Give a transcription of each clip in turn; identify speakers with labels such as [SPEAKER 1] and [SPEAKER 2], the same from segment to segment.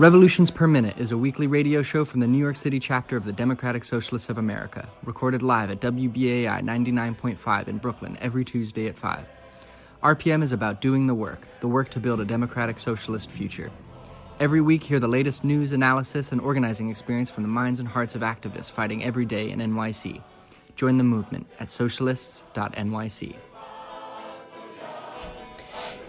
[SPEAKER 1] Revolutions Per Minute is a weekly radio show from the New York City chapter of the Democratic Socialists of America, recorded live at WBAI 99.5 in Brooklyn every Tuesday at 5. RPM is about doing the work, the work to build a democratic socialist future. Every week, hear the latest news, analysis, and organizing experience from the minds and hearts of activists fighting every day in NYC. Join the movement at socialists.nyc.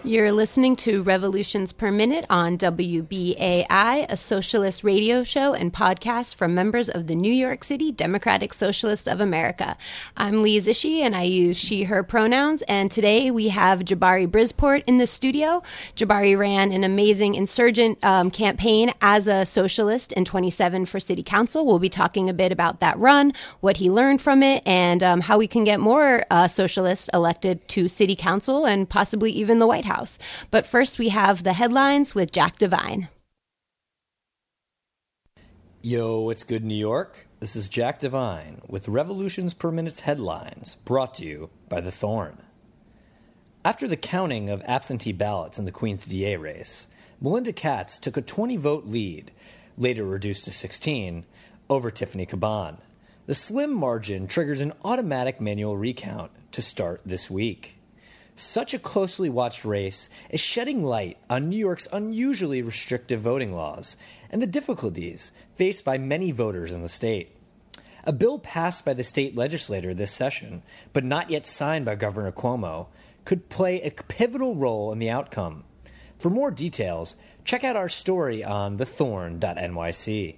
[SPEAKER 2] You're listening to Revolutions Per Minute on WBAI, a socialist radio show and podcast from members of the New York City Democratic Socialist of America. I'm Lee Zishi and I use she, her pronouns. And today we have Jabari Brisport in the studio. Jabari ran an amazing insurgent um, campaign as a socialist in 27 for city council. We'll be talking a bit about that run, what he learned from it, and um, how we can get more uh, socialists elected to city council and possibly even the White House. House. But first, we have the headlines with Jack Devine.
[SPEAKER 3] Yo, it's good, New York. This is Jack Devine with Revolutions Per Minute's headlines, brought to you by The Thorn. After the counting of absentee ballots in the Queen's DA race, Melinda Katz took a 20 vote lead, later reduced to 16, over Tiffany Caban. The slim margin triggers an automatic manual recount to start this week. Such a closely watched race is shedding light on New York's unusually restrictive voting laws and the difficulties faced by many voters in the state. A bill passed by the state legislature this session, but not yet signed by Governor Cuomo, could play a pivotal role in the outcome. For more details, check out our story on thethorn.nyc.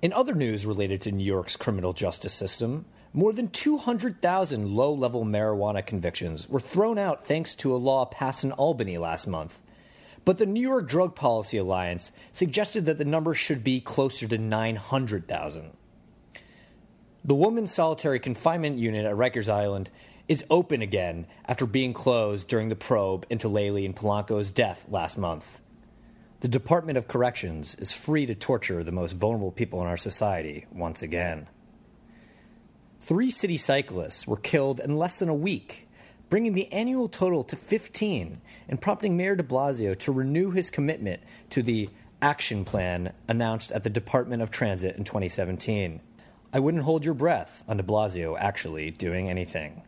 [SPEAKER 3] In other news related to New York's criminal justice system, more than 200,000 low level marijuana convictions were thrown out thanks to a law passed in Albany last month. But the New York Drug Policy Alliance suggested that the number should be closer to 900,000. The women's solitary confinement unit at Rikers Island is open again after being closed during the probe into Layleen Polanco's death last month. The Department of Corrections is free to torture the most vulnerable people in our society once again. Three city cyclists were killed in less than a week, bringing the annual total to 15 and prompting Mayor de Blasio to renew his commitment to the action plan announced at the Department of Transit in 2017. I wouldn't hold your breath on de Blasio actually doing anything.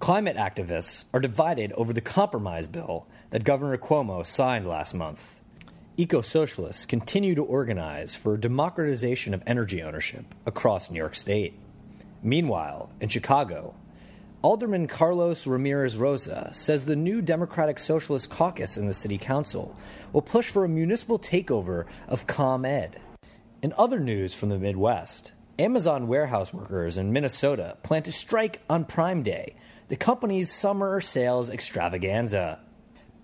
[SPEAKER 3] Climate activists are divided over the compromise bill that Governor Cuomo signed last month. Eco socialists continue to organize for democratization of energy ownership across New York State. Meanwhile, in Chicago, Alderman Carlos Ramirez Rosa says the new Democratic Socialist Caucus in the City Council will push for a municipal takeover of ComEd. In other news from the Midwest, Amazon warehouse workers in Minnesota plan to strike on Prime Day, the company's summer sales extravaganza.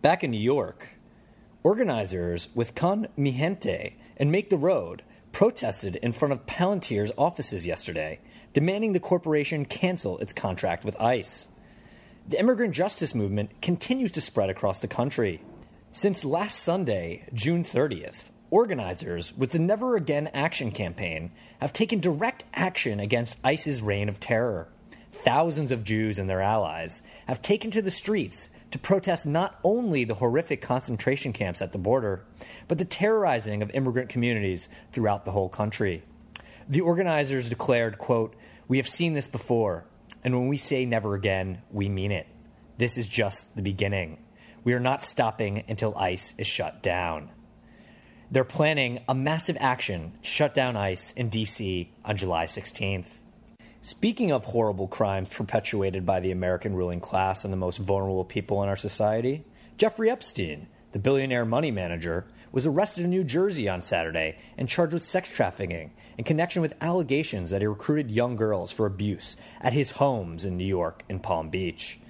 [SPEAKER 3] Back in New York, organizers with Con Mi Gente and Make the Road protested in front of Palantir's offices yesterday demanding the corporation cancel its contract with ICE. The immigrant justice movement continues to spread across the country. Since last Sunday, June 30th, organizers with the Never Again Action campaign have taken direct action against ICE's reign of terror. Thousands of Jews and their allies have taken to the streets to protest not only the horrific concentration camps at the border, but the terrorizing of immigrant communities throughout the whole country. The organizers declared, quote, We have seen this before, and when we say never again, we mean it. This is just the beginning. We are not stopping until ICE is shut down. They're planning a massive action to shut down ICE in D.C. on July 16th. Speaking of horrible crimes perpetuated by the American ruling class and the most vulnerable people in our society, Jeffrey Epstein, the billionaire money manager, was arrested in New Jersey on Saturday and charged with sex trafficking in connection with allegations that he recruited young girls for abuse at his homes in New York and Palm Beach.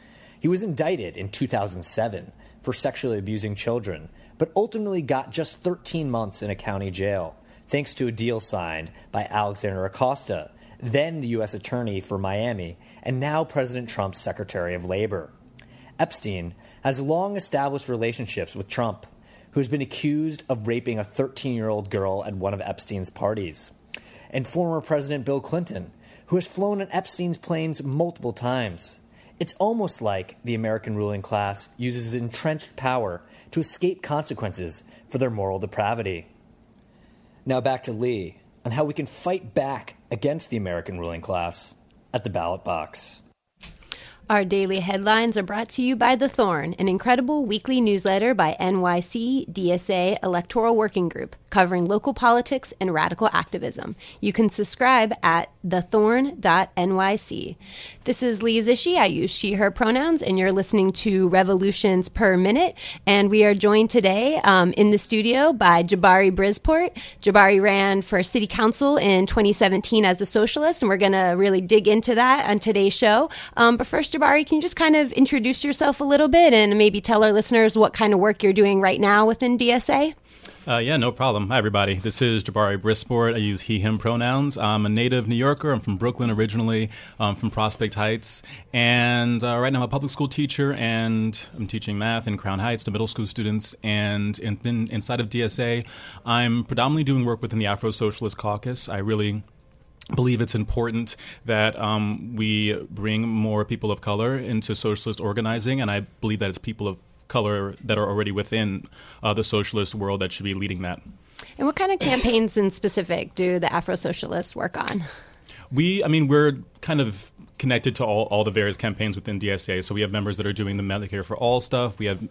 [SPEAKER 3] He was indicted in 2007 for sexually abusing children, but ultimately got just 13 months in a county jail, thanks to a deal signed by Alexander Acosta, then the U.S. Attorney for Miami, and now President Trump's Secretary of Labor. Epstein has long established relationships with Trump who's been accused of raping a 13 year old girl at one of Epstein's parties, and former President Bill Clinton, who has flown on Epstein's planes multiple times. It's almost like the American ruling class uses entrenched power to escape consequences for their moral depravity. Now back to Lee on how we can fight back against the American ruling class at the ballot box.
[SPEAKER 2] Our daily headlines are brought to you by The Thorn, an incredible weekly newsletter by NYC DSA Electoral Working Group covering local politics and radical activism. You can subscribe at thethorn.nyc. This is Lee Zishi. I use she, her pronouns, and you're listening to Revolutions Per Minute. And we are joined today um, in the studio by Jabari Brisport. Jabari ran for city council in 2017 as a socialist, and we're going to really dig into that on today's show. Um, but first, Jabari, can you just kind of introduce yourself a little bit and maybe tell our listeners what kind of work you're doing right now within DSA?
[SPEAKER 4] Uh, yeah, no problem. Hi, everybody. This is Jabari Brisport. I use he, him pronouns. I'm a native New Yorker. I'm from Brooklyn originally, I'm from Prospect Heights. And uh, right now I'm a public school teacher and I'm teaching math in Crown Heights to middle school students. And in, in, inside of DSA, I'm predominantly doing work within the Afro Socialist Caucus. I really believe it's important that um, we bring more people of color into socialist organizing, and I believe that it's people of color that are already within uh, the socialist world that should be leading that.
[SPEAKER 2] And what kind of campaigns in specific do the Afro Socialists work on?
[SPEAKER 4] We, I mean, we're kind of connected to all, all the various campaigns within DSA. So we have members that are doing the Medicare for All stuff. We have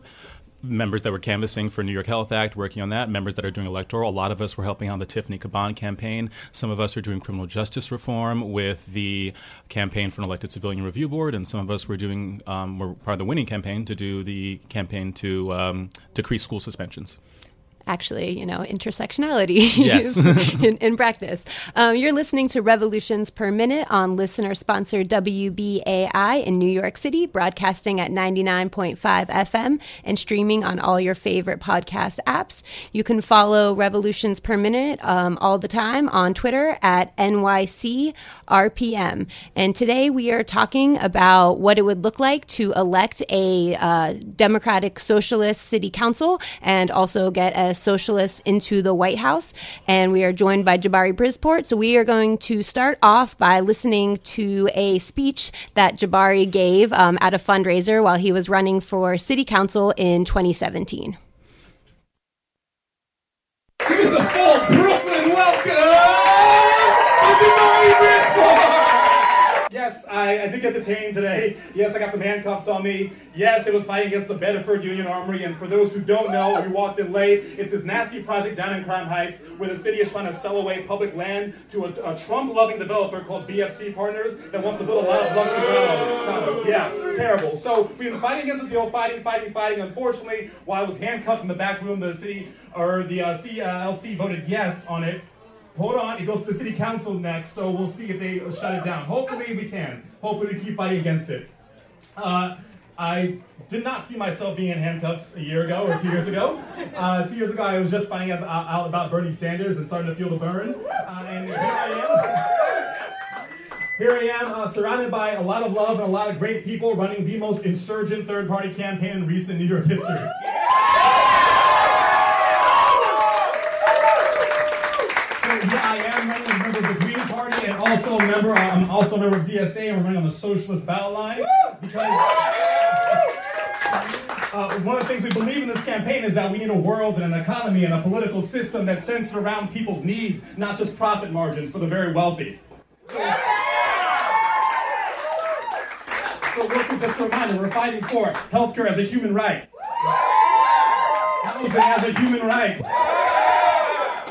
[SPEAKER 4] members that were canvassing for New York Health Act, working on that, members that are doing electoral. A lot of us were helping on the Tiffany Caban campaign. Some of us are doing criminal justice reform with the campaign for an elected civilian review board, and some of us were doing, um, were part of the winning campaign to do the campaign to um, decrease school suspensions
[SPEAKER 2] actually, you know, intersectionality
[SPEAKER 4] yes.
[SPEAKER 2] in, in, practice. Um, you're listening to Revolutions Per Minute on listener sponsored WBAI in New York City, broadcasting at 99.5 FM and streaming on all your favorite podcast apps. You can follow Revolutions Per Minute um, all the time on Twitter at NYCRPM. And today we are talking about what it would look like to elect a uh, Democratic Socialist City Council and also get a socialist into the White House. And we are joined by Jabari Brisport. So we are going to start off by listening to a speech that Jabari gave um, at a fundraiser while he was running for city council in 2017.
[SPEAKER 5] Give us a full Brooklyn welcome! Yes, I, I, did get detained today. Yes, I got some handcuffs on me. Yes, it was fighting against the Bedford Union Armory. And for those who don't know, we walked in late. It's this nasty project down in Crown Heights where the city is trying to sell away public land to a, a Trump-loving developer called BFC Partners that wants to build a lot of luxury condos. Yeah, terrible. So we've been fighting against the deal, fighting, fighting, fighting. Unfortunately, while I was handcuffed in the back room, the city or the uh, CLC voted yes on it. Hold on, it goes to the city council next, so we'll see if they shut it down. Hopefully we can. Hopefully we keep fighting against it. Uh, I did not see myself being in handcuffs a year ago or two years ago. Uh, two years ago, I was just finding out, out, about Bernie Sanders and starting to feel the burn. Uh, and here I am. Here I am, uh, surrounded by a lot of love and a lot of great people running the most insurgent third party campaign in recent New York history. yeah, I am running as a member of the Green Party and also a member. I'm also a member of DSA and we're running on the Socialist battle line because. Uh, one of the things we believe in this campaign is that we need a world and an economy and a political system that's centered around people's needs, not just profit margins for the very wealthy. So, we're, just a reminder, we're fighting for healthcare as a human right, housing as a human right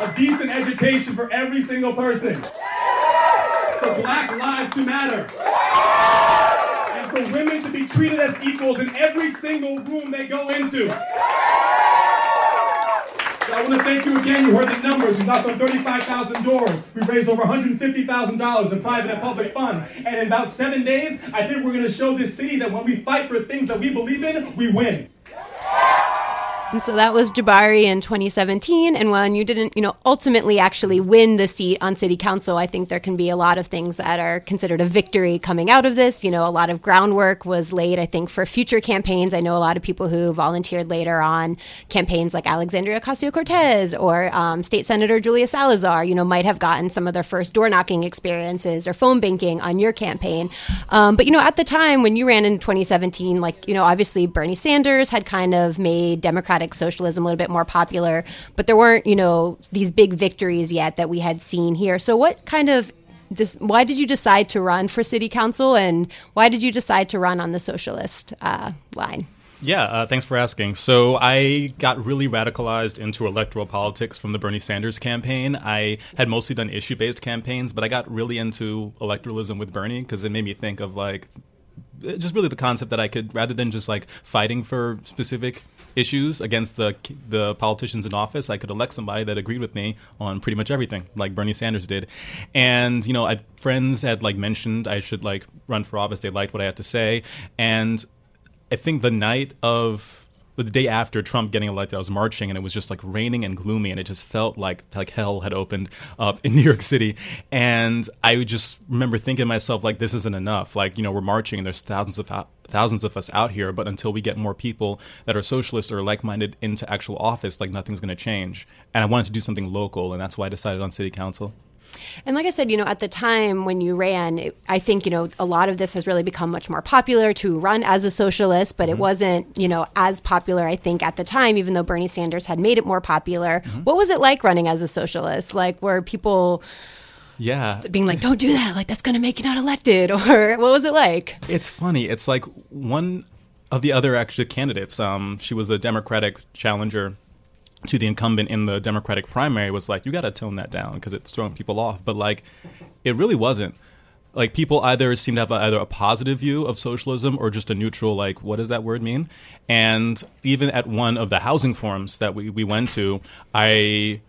[SPEAKER 5] a decent education for every single person. For black lives to matter. And for women to be treated as equals in every single room they go into. So I want to thank you again. You heard the numbers. We knocked on 35,000 doors. We raised over $150,000 in private and public funds. And in about seven days, I think we're going to show this city that when we fight for things that we believe in, we win.
[SPEAKER 2] And so that was Jabari in 2017. And when you didn't, you know, ultimately actually win the seat on city council, I think there can be a lot of things that are considered a victory coming out of this. You know, a lot of groundwork was laid, I think, for future campaigns. I know a lot of people who volunteered later on campaigns like Alexandria Ocasio Cortez or um, State Senator Julia Salazar, you know, might have gotten some of their first door knocking experiences or phone banking on your campaign. Um, but, you know, at the time when you ran in 2017, like, you know, obviously Bernie Sanders had kind of made Democratic socialism a little bit more popular, but there weren't, you know, these big victories yet that we had seen here. So, what kind of just why did you decide to run for city council, and why did you decide to run on the socialist uh, line?
[SPEAKER 5] Yeah, uh, thanks for asking. So I got really radicalized into electoral politics from the Bernie Sanders campaign. I had mostly done issue based campaigns, but I got really into electoralism with Bernie because it made me think of like just really the concept that I could, rather than just like fighting for specific issues against the the politicians in office, I could elect somebody that agreed with me on pretty much everything, like Bernie Sanders did. And you know, I, friends had like mentioned I should like run for office. They liked what I had to say, and I think the night of the day after Trump getting elected, I was marching and it was just like raining and gloomy, and it just felt like like hell had opened up in New York City. And I just remember thinking to myself, like, this isn't enough. Like, you know, we're marching and there's thousands of thousands of us out here, but until we get more people that are socialists or like minded into actual office, like nothing's going to change. And I wanted to do something local, and that's why I decided on city council.
[SPEAKER 2] And like I said, you know, at the time when you ran, I think, you know, a lot of this has really become much more popular to run as a socialist, but mm-hmm. it wasn't, you know, as popular, I think, at the time, even though Bernie Sanders had made it more popular. Mm-hmm. What was it like running as a socialist? Like, were people
[SPEAKER 5] yeah
[SPEAKER 2] being like don't do that like that's going to make you not elected or what was it like
[SPEAKER 5] it's funny it's like one of the other actual candidates um, she was a democratic challenger to the incumbent in the Democratic primary was like, you got to tone that down because it's throwing people off. But like, it really wasn't. Like people either seem to have a, either a positive view of socialism or just a neutral, like, what does that word mean? And even at one of the housing forums that we, we went to, I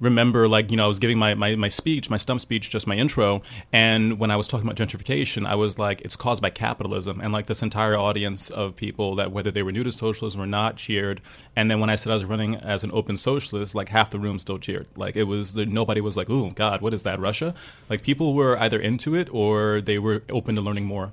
[SPEAKER 5] remember like you know i was giving my, my, my speech my stump speech just my intro and when i was talking about gentrification i was like it's caused by capitalism and like this entire audience of people that whether they were new to socialism or not cheered. And then when i said i was running as an open socialist like half the room still cheered. Like it was nobody was like oh god what is that russia? Like people were either into it or they were open to learning more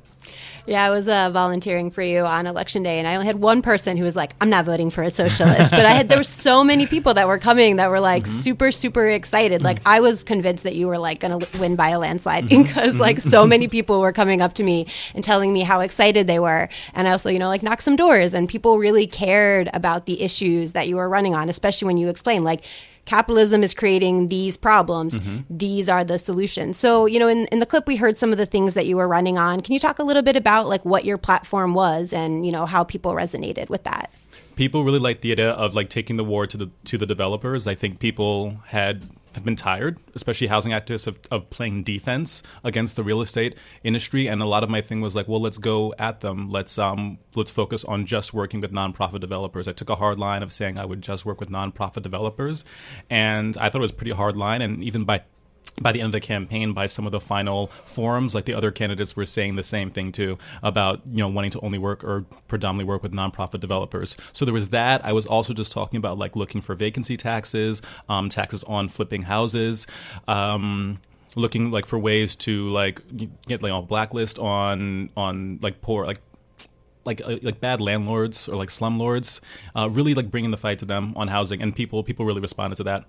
[SPEAKER 2] yeah, I was uh, volunteering for you on election day, and I only had one person who was like, "I'm not voting for a socialist." but I had there were so many people that were coming that were like mm-hmm. super super excited. Like I was convinced that you were like going to win by a landslide mm-hmm. because mm-hmm. like so many people were coming up to me and telling me how excited they were, and I also you know like knocked some doors, and people really cared about the issues that you were running on, especially when you explained like capitalism is creating these problems. Mm-hmm. These are the solutions. So, you know, in, in the clip, we heard some of the things that you were running on. Can you talk a little bit about like what your platform was and, you know, how people resonated with that?
[SPEAKER 5] People really liked the idea of like taking the war to the to the developers. I think people had have been tired, especially housing activists, of, of playing defense against the real estate industry. And a lot of my thing was like, well, let's go at them. Let's um, let's focus on just working with nonprofit developers. I took a hard line of saying I would just work with nonprofit developers, and I thought it was pretty hard line. And even by by the end of the campaign, by some of the final forums, like the other candidates were saying the same thing too about you know wanting to only work or predominantly work with nonprofit developers. So there was that. I was also just talking about like looking for vacancy taxes, um, taxes on flipping houses. Um, looking like for ways to like get like a blacklist on on like poor like like uh, like bad landlords or like slumlords, uh, really like bringing the fight to them on housing, and people people really responded to that.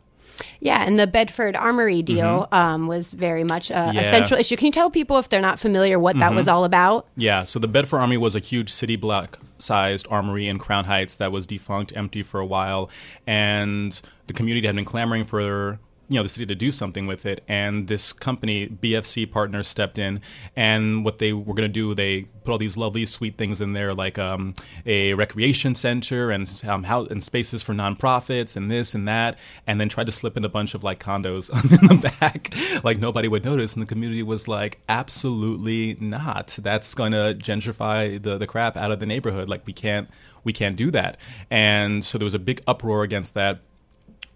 [SPEAKER 2] Yeah, and the Bedford Armory deal mm-hmm. um, was very much a, yeah. a, central issue. Can you tell people if they're not familiar what mm-hmm. that was all about?
[SPEAKER 5] Yeah, so the Bedford Armory was a huge city block sized armory in Crown Heights that was defunct, empty for a while, and the community had been clamoring for you know the city to do something with it. And this company bfc partners stepped in. And what they were going to do they put all these lovely sweet things in there like um, a recreation center and um, how and spaces for nonprofits and this and that. And then tried to slip in a bunch of like condos in the back like nobody would notice. And the community was like absolutely not. That's going to gentrify the, the crap out of the neighborhood. Like we can't we can't do that. And so there was a big uproar against that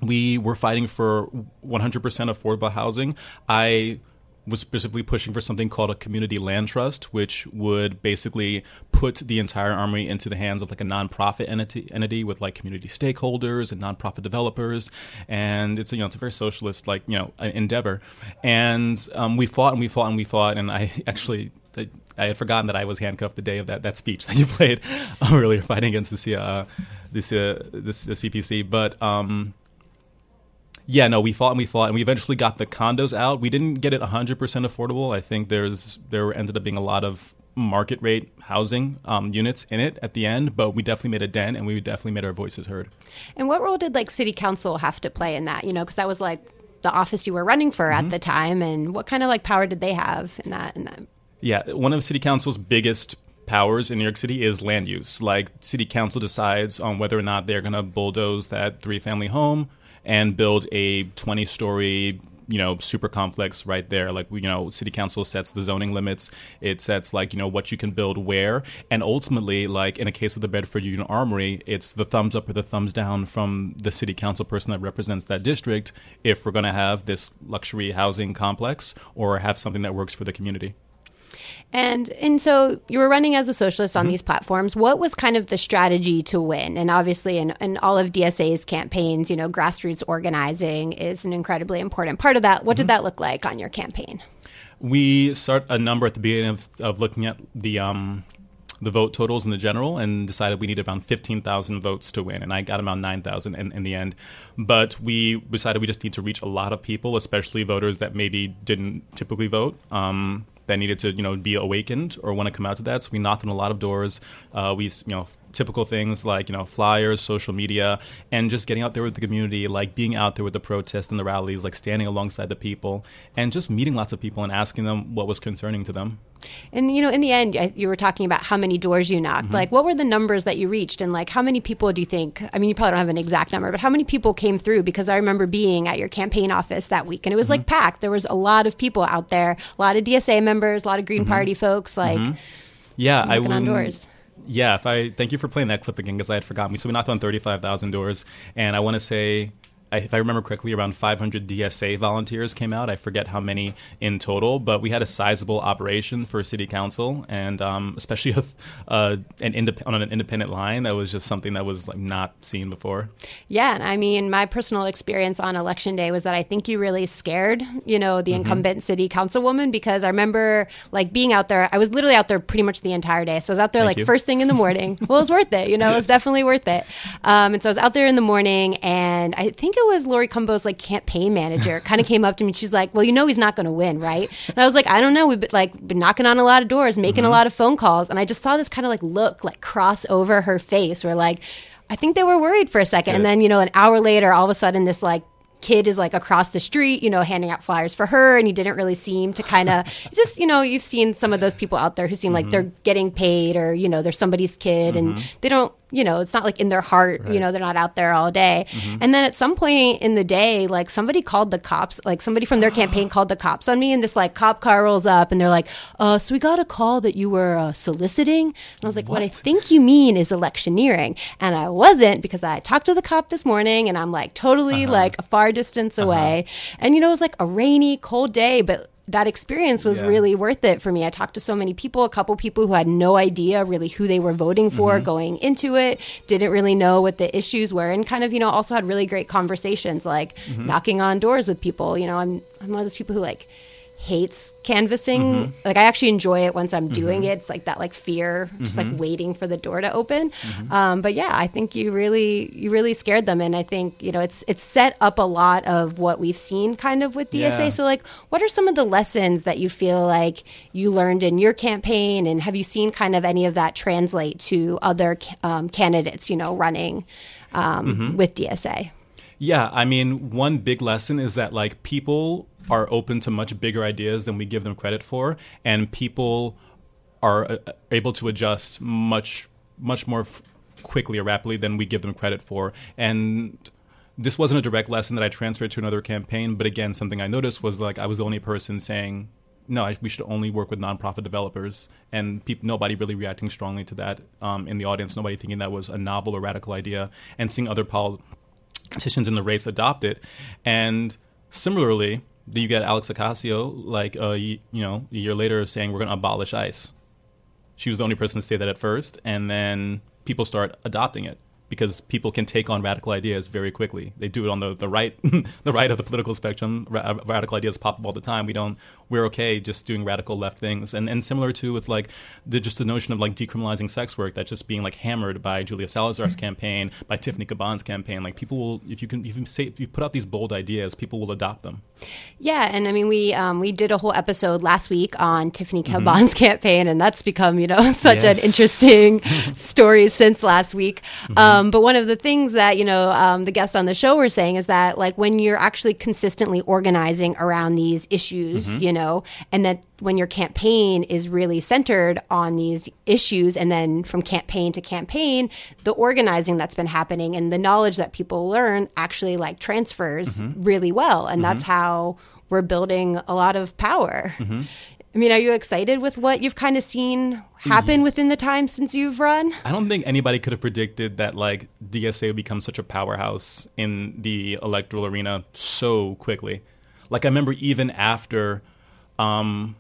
[SPEAKER 5] we were fighting for 100% affordable housing. I was specifically pushing for something called a community land trust, which would basically put the entire armory into the hands of like a nonprofit entity, entity with like community stakeholders and nonprofit developers, and it's a, you know it's a very socialist like you know endeavor, and um, we fought and we fought and we fought, and I actually. I, I had forgotten that I was handcuffed the day of that, that speech that you played earlier, fighting against the uh, this uh, uh, CPC. But um, yeah, no, we fought and we fought, and we eventually got the condos out. We didn't get it 100% affordable. I think there's there ended up being a lot of market rate housing um, units in it at the end, but we definitely made a dent, and we definitely made our voices heard.
[SPEAKER 2] And what role did like city council have to play in that? You know, because that was like the office you were running for mm-hmm. at the time, and what kind of like power did they have in that? In that?
[SPEAKER 5] Yeah, one of city council's biggest powers in New York City is land use. Like, city council decides on whether or not they're going to bulldoze that three family home and build a 20 story you know super complex right there. Like you know city council sets the zoning limits. It sets like you know what you can build where. And ultimately like in a case of the bedford union armory it's the thumbs up or the thumbs down from the city council person that represents that district if we're going to have this luxury housing complex or have something that works for the community
[SPEAKER 2] and and so you were running as a socialist on mm-hmm. these platforms. What was kind of the strategy to win? And obviously, in, in all of DSA's campaigns, you know, grassroots organizing is an incredibly important part of that. What mm-hmm. did that look like on your campaign?
[SPEAKER 5] We start a number at the beginning of, of looking at the um, the vote totals in the general and decided we needed around 15,000 votes to win. And I got around 9,000 in, in the end. But we decided we just need to reach a lot of people, especially voters that maybe didn't typically vote. Um, that needed to you know be awakened or want to come out to that. So we knocked on a lot of doors. Uh, we you know typical things like you know flyers, social media, and just getting out there with the community, like being out there with the protests and the rallies, like standing alongside the people, and just meeting lots of people and asking them what was concerning to them.
[SPEAKER 2] And you know, in the end, you were talking about how many doors you knocked. Mm-hmm. Like, what were the numbers that you reached, and like, how many people do you think? I mean, you probably don't have an exact number, but how many people came through? Because I remember being at your campaign office that week, and it was mm-hmm. like packed. There was a lot of people out there, a lot of DSA members, a lot of Green mm-hmm. Party folks, like. Mm-hmm.
[SPEAKER 5] Yeah, I doors yeah, if I thank you for playing that clip again because I had forgotten. So we knocked on thirty five thousand doors, and I want to say if I remember correctly, around 500 DSA volunteers came out. I forget how many in total, but we had a sizable operation for city council, and um, especially with, uh, an indep- on an independent line, that was just something that was like not seen before.
[SPEAKER 2] Yeah, and I mean, my personal experience on election day was that I think you really scared, you know, the mm-hmm. incumbent city councilwoman because I remember like being out there. I was literally out there pretty much the entire day, so I was out there Thank like you. first thing in the morning. well, it was worth it, you know, it was definitely worth it. Um, and so I was out there in the morning, and I think it was Laurie Cumbo's like campaign manager kind of came up to me. She's like, "Well, you know he's not going to win, right?" And I was like, "I don't know. We've been, like been knocking on a lot of doors, making mm-hmm. a lot of phone calls, and I just saw this kind of like look like cross over her face, where like." I think they were worried for a second. And then, you know, an hour later, all of a sudden, this like kid is like across the street, you know, handing out flyers for her, and he didn't really seem to kind of just, you know, you've seen some of those people out there who seem mm-hmm. like they're getting paid or, you know, they're somebody's kid mm-hmm. and they don't you know, it's not like in their heart, right. you know, they're not out there all day. Mm-hmm. And then at some point in the day, like somebody called the cops, like somebody from their campaign called the cops on me, and this like cop car rolls up and they're like, uh, so we got a call that you were uh, soliciting. And I was like, what? what I think you mean is electioneering. And I wasn't because I talked to the cop this morning and I'm like totally uh-huh. like a far distance uh-huh. away. And, you know, it was like a rainy, cold day, but that experience was yeah. really worth it for me. I talked to so many people, a couple people who had no idea really who they were voting for mm-hmm. going into it, didn't really know what the issues were, and kind of, you know, also had really great conversations like mm-hmm. knocking on doors with people. You know, I'm, I'm one of those people who like, hates canvassing. Mm-hmm. Like I actually enjoy it once I'm doing mm-hmm. it. It's like that like fear, just mm-hmm. like waiting for the door to open. Mm-hmm. Um, but yeah, I think you really you really scared them, and I think you know it's it's set up a lot of what we've seen kind of with DSA. Yeah. So like, what are some of the lessons that you feel like you learned in your campaign, and have you seen kind of any of that translate to other um, candidates? You know, running um, mm-hmm. with DSA.
[SPEAKER 5] Yeah, I mean, one big lesson is that like people are open to much bigger ideas than we give them credit for, and people are uh, able to adjust much much more f- quickly or rapidly than we give them credit for. And this wasn't a direct lesson that I transferred to another campaign, but again, something I noticed was like I was the only person saying no, I, we should only work with nonprofit developers, and nobody really reacting strongly to that um, in the audience. Nobody thinking that was a novel or radical idea, and seeing other politicians in the race adopt it. And similarly, then you get Alex Ocasio, like uh, you, you know, a year later saying we're going to abolish ICE. She was the only person to say that at first, and then people start adopting it because people can take on radical ideas very quickly. They do it on the, the right the right of the political spectrum. Ra- radical ideas pop up all the time. We don't we're okay just doing radical left things. And and similar to with like the just the notion of like decriminalizing sex work that's just being like hammered by Julia Salazar's campaign, by Tiffany Caban's campaign. Like people will if you can if you say if you put out these bold ideas, people will adopt them.
[SPEAKER 2] Yeah, and I mean we um, we did a whole episode last week on Tiffany Caban's mm-hmm. campaign, and that's become you know such yes. an interesting story since last week. Mm-hmm. Um, um, but one of the things that you know um, the guests on the show were saying is that like when you're actually consistently organizing around these issues, mm-hmm. you know, and that when your campaign is really centered on these issues, and then from campaign to campaign, the organizing that's been happening and the knowledge that people learn actually like transfers mm-hmm. really well, and that's mm-hmm. how we're building a lot of power. Mm-hmm. I mean, are you excited with what you've kind of seen happen within the time since you've run?
[SPEAKER 5] I don't think anybody could have predicted that like DSA would become such a powerhouse in the electoral arena so quickly. Like I remember even after um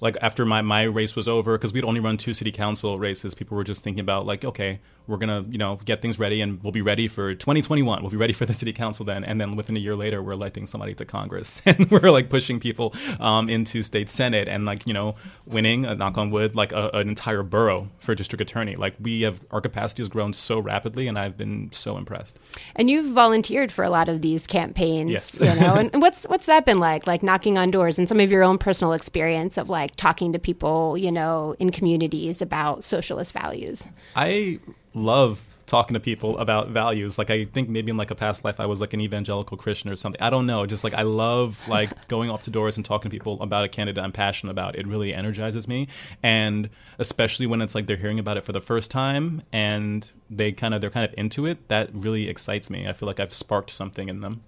[SPEAKER 5] like after my, my race was over because we'd only run two city council races people were just thinking about like okay we're gonna you know get things ready and we'll be ready for 2021 we'll be ready for the city council then. And then within a year later we're electing somebody to congress. And we're like pushing people um, into state senate and like you know winning a knock on wood like a, an entire borough for district attorney. Like we have our capacity has grown so rapidly and i've been so impressed.
[SPEAKER 2] And you've volunteered for a lot of these campaigns yes. you know and, and what's what's that been like like knocking on doors and some of your own personal experience of like talking to people you know in communities about socialist values?
[SPEAKER 5] I love talking to people about values. Like I think maybe in like a past life I was like an evangelical Christian or something. I don't know. Just like I love like going up to doors and talking to people about a candidate I'm passionate about. It really energizes me. And especially when it's like they're hearing about it for the first time and they kind of they're kind of into it, that really excites me. I feel like I've sparked something in them.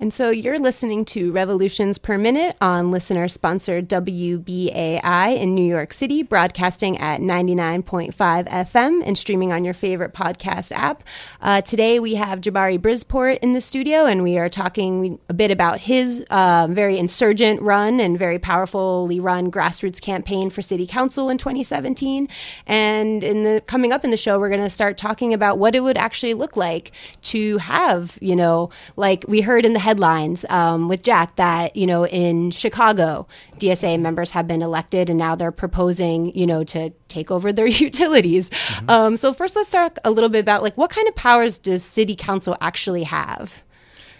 [SPEAKER 2] And so you're listening to Revolutions Per Minute on listener sponsored WBAI in New York City, broadcasting at 99.5 FM and streaming on your favorite podcast app. Uh, today we have Jabari Brisport in the studio, and we are talking a bit about his uh, very insurgent run and very powerfully run grassroots campaign for city council in 2017. And in the coming up in the show, we're going to start talking about what it would actually look like to have, you know, like we heard in the headlines um, with Jack that you know in Chicago, DSA members have been elected, and now they're proposing you know to take over their utilities. Mm-hmm. Um, so first, let's talk a little bit about like what kind of powers does City Council actually have?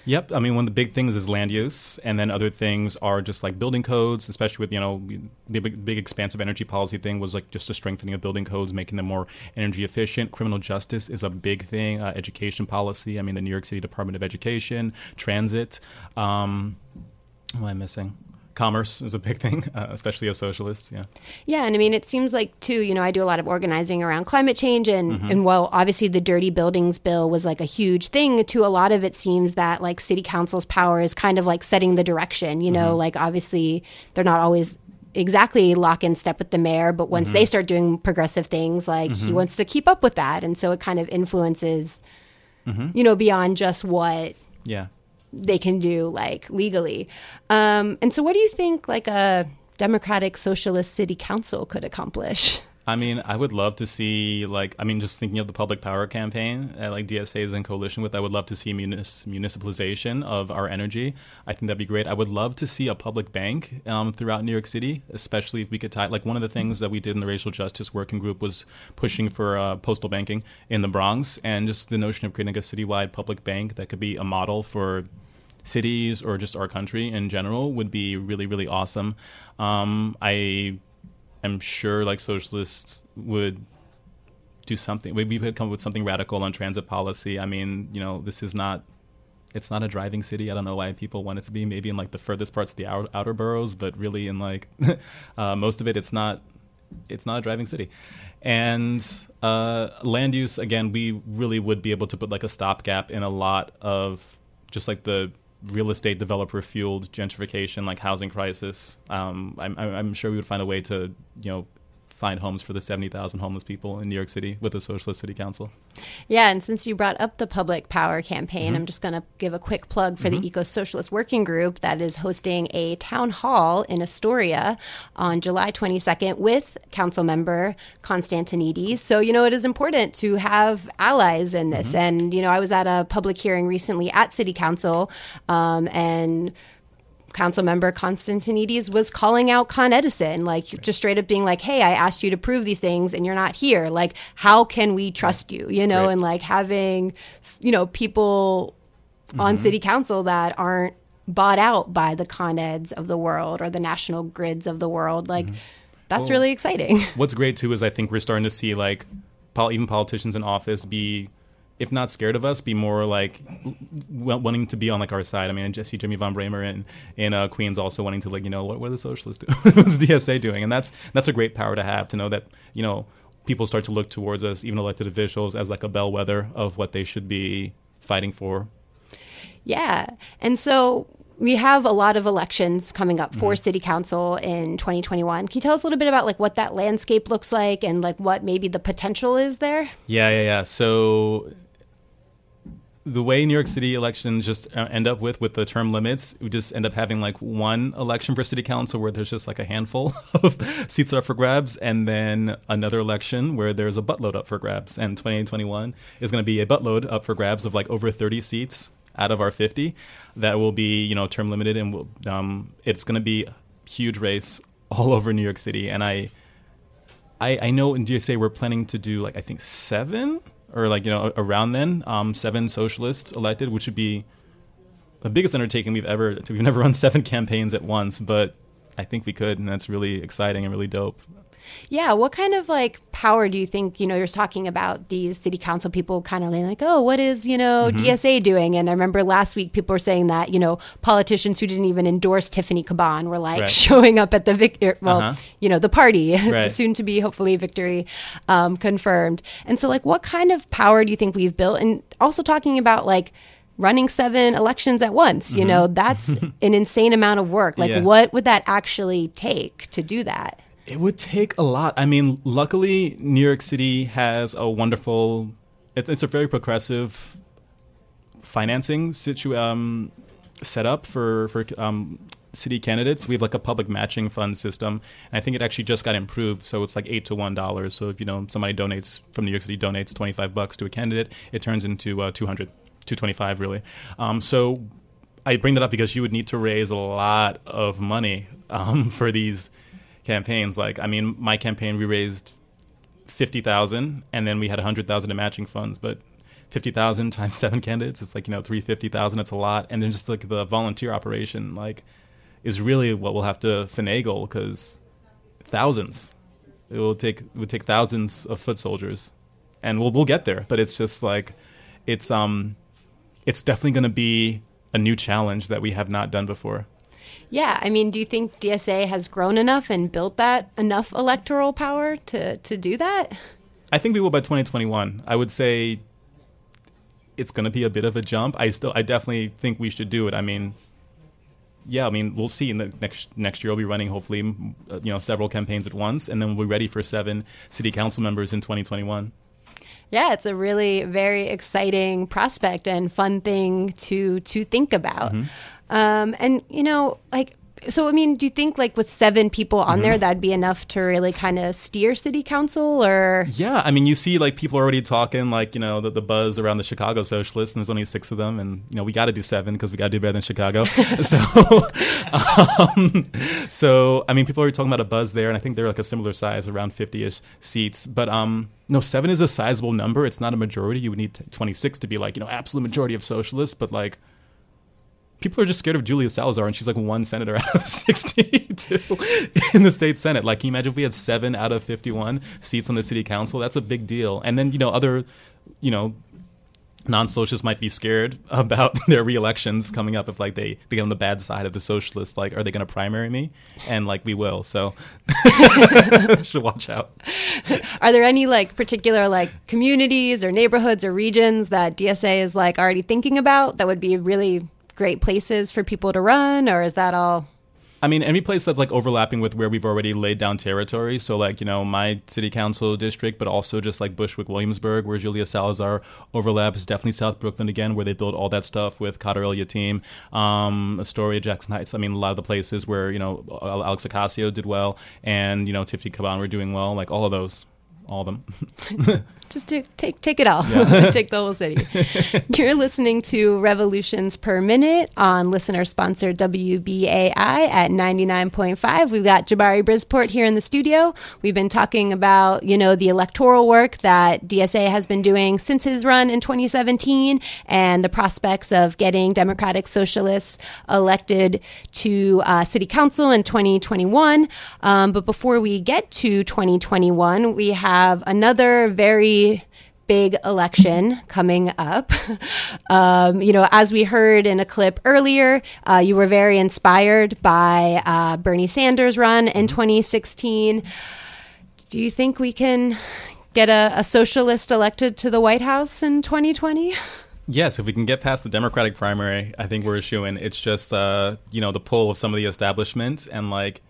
[SPEAKER 5] Yep. I mean, one of the big things is land use, and then other things are just like building codes, especially with you know the big, big expansive energy policy thing was like just a strengthening of building codes, making them more energy efficient. Criminal justice is a big thing. Uh, education policy. I mean, the New York City Department of Education, transit. Um, what am I missing? Commerce is a big thing, uh, especially as socialists. Yeah.
[SPEAKER 2] Yeah, and I mean, it seems like too. You know, I do a lot of organizing around climate change, and mm-hmm. and while obviously the dirty buildings bill was like a huge thing, to a lot of it seems that like city council's power is kind of like setting the direction. You know, mm-hmm. like obviously they're not always exactly lock in step with the mayor, but once mm-hmm. they start doing progressive things, like he mm-hmm. wants to keep up with that, and so it kind of influences. Mm-hmm. You know, beyond just what
[SPEAKER 5] yeah
[SPEAKER 2] they can do like legally. Um, and so, what do you think like a democratic socialist city council could accomplish?
[SPEAKER 5] I mean, I would love to see, like, I mean, just thinking of the public power campaign, that like DSA is in coalition with, I would love to see munis- municipalization of our energy. I think that'd be great. I would love to see a public bank um, throughout New York City, especially if we could tie, like, one of the things that we did in the racial justice working group was pushing for uh, postal banking in the Bronx, and just the notion of creating a citywide public bank that could be a model for cities or just our country in general would be really really awesome. Um, I am sure like socialists would do something. We could come up with something radical on transit policy. I mean, you know, this is not. It's not a driving city. I don't know why people want it to be. Maybe in like the furthest parts of the outer, outer boroughs, but really in like uh, most of it, it's not. It's not a driving city, and uh, land use again. We really would be able to put like a stopgap in a lot of just like the real estate developer fueled gentrification, like housing crisis. Um, I'm, I'm sure we would find a way to, you know, find homes for the 70,000 homeless people in New York City with a socialist city council.
[SPEAKER 2] Yeah, and since you brought up the Public Power campaign, mm-hmm. I'm just going to give a quick plug for mm-hmm. the Eco Socialist Working Group that is hosting a town hall in Astoria on July 22nd with council member Constantinides. So, you know, it is important to have allies in this. Mm-hmm. And, you know, I was at a public hearing recently at City Council um, and council member Constantinides was calling out Con Edison, like just straight up being like, "Hey, I asked you to prove these things, and you're not here. Like, how can we trust you?" You know, right. and like having, you know, people mm-hmm. on city council that aren't bought out by the Con Eds of the world or the national grids of the world, like. Mm-hmm. That's well, really exciting.
[SPEAKER 5] What's great too is I think we're starting to see like even politicians in office be if not scared of us, be more like wanting to be on like our side. I mean, I see Jimmy Van Bramer and in uh, Queens also wanting to like you know what are the socialists doing? What's DSA doing? And that's that's a great power to have to know that you know people start to look towards us, even elected officials, as like a bellwether of what they should be fighting for.
[SPEAKER 2] Yeah, and so we have a lot of elections coming up for mm-hmm. city council in 2021 can you tell us a little bit about like what that landscape looks like and like what maybe the potential is there
[SPEAKER 5] yeah yeah yeah so the way New York City elections just uh, end up with with the term limits, we just end up having like one election for city council where there's just like a handful of seats up for grabs, and then another election where there's a buttload up for grabs. And 2021 is going to be a buttload up for grabs of like over 30 seats out of our 50 that will be you know term limited, and will, um, it's going to be a huge race all over New York City. And I, I, I know in DSA we're planning to do like I think seven or like you know around then, um, seven socialists elected, which would be the biggest undertaking we've ever. We've never run seven campaigns at once, but I think we could, and that's really exciting and really dope.
[SPEAKER 2] Yeah, what kind of like power do you think, you know, you're talking about these city council people kind of like, oh, what is, you know, mm-hmm. DSA doing? And I remember last week people were saying that, you know, politicians who didn't even endorse Tiffany Caban were like right. showing up at the victory, well, uh-huh. you know, the party, right. soon to be hopefully victory um, confirmed. And so, like, what kind of power do you think we've built? And also talking about like, running seven elections at once you mm-hmm. know that's an insane amount of work like yeah. what would that actually take to do that
[SPEAKER 5] it would take a lot. I mean, luckily, New York City has a wonderful. It, it's a very progressive financing situ um, setup for for um, city candidates. We have like a public matching fund system, and I think it actually just got improved. So it's like eight to one dollars. So if you know somebody donates from New York City donates twenty five bucks to a candidate, it turns into uh, 200, 225 really. Um, so I bring that up because you would need to raise a lot of money um, for these campaigns. Like, I mean, my campaign we raised fifty thousand, and then we had a hundred thousand in matching funds. But fifty thousand times seven candidates, it's like you know three fifty thousand. It's a lot, and then just like the volunteer operation, like, is really what we'll have to finagle because thousands. It will take it would take thousands of foot soldiers, and we'll we'll get there. But it's just like, it's um, it's definitely going to be a new challenge that we have not done before.
[SPEAKER 2] Yeah, I mean, do you think DSA has grown enough and built that enough electoral power to to do that?
[SPEAKER 5] I think we will by 2021. I would say it's going to be a bit of a jump. I still, I definitely think we should do it. I mean, yeah, I mean, we'll see. In the next next year, we'll be running hopefully, you know, several campaigns at once, and then we'll be ready for seven city council members in 2021.
[SPEAKER 2] Yeah, it's a really very exciting prospect and fun thing to to think about. Mm-hmm. Um, and you know, like so i mean do you think like with seven people on mm-hmm. there that'd be enough to really kind of steer city council or?
[SPEAKER 5] Yeah i mean you see like people already talking like you know the, the buzz around the chicago socialists and there's only six of them and you know we got to do seven because we got to do better than chicago. So um, so i mean people are talking about a buzz there and i think they're like a similar size around 50ish seats. But um no seven is a sizable number. It's not a majority. You would need 26 to be like you know absolute majority of socialists but like people are just scared of Julia Salazar, and she's like one senator out of 62 in the state senate. Like, can you imagine if we had seven out of 51 seats on the city council? That's a big deal. And then, you know, other, you know, non-socialists might be scared about their re-elections coming up if like they, they get on the bad side of the socialists like are they going to primary me and like we will so should watch out
[SPEAKER 2] are there any like particular like communities or neighborhoods or regions that dsa is like already thinking about that would be really great places for people to run, or is that all?
[SPEAKER 5] I mean, any place that's like overlapping with where we've already laid down territory. So, like, you know, my city council district, but also just like Bushwick, Williamsburg, where Julia Salazar overlaps. Definitely South Brooklyn again, where they built all that stuff with Khadr El-Yateem, um, Astoria, Jackson Heights. I mean, a lot of the places where, you know, Alex Ocasio did well and, you know, Tiffany Caban were doing well. Like, all of those. All of them.
[SPEAKER 2] just to take take it all, yeah. take the whole city. You're listening to Revolutions Per Minute on listener sponsored WBAI at 99.5. We've got Jabari Brisport here in the studio. We've been talking about you know the electoral work that DSA has been doing since his run in 2017 and the prospects of getting Democratic Socialists elected to uh, City Council in 2021. Um, but before we get to 2021, we have another very big election coming up. Um, you know, as we heard in a clip earlier, uh, you were very inspired by uh, Bernie Sanders' run in mm-hmm. 2016. Do you think we can get a, a socialist elected to the White House in 2020?
[SPEAKER 5] Yes, if we can get past the Democratic primary, I think we're shooing. It's just uh, you know the pull of some of the establishment and like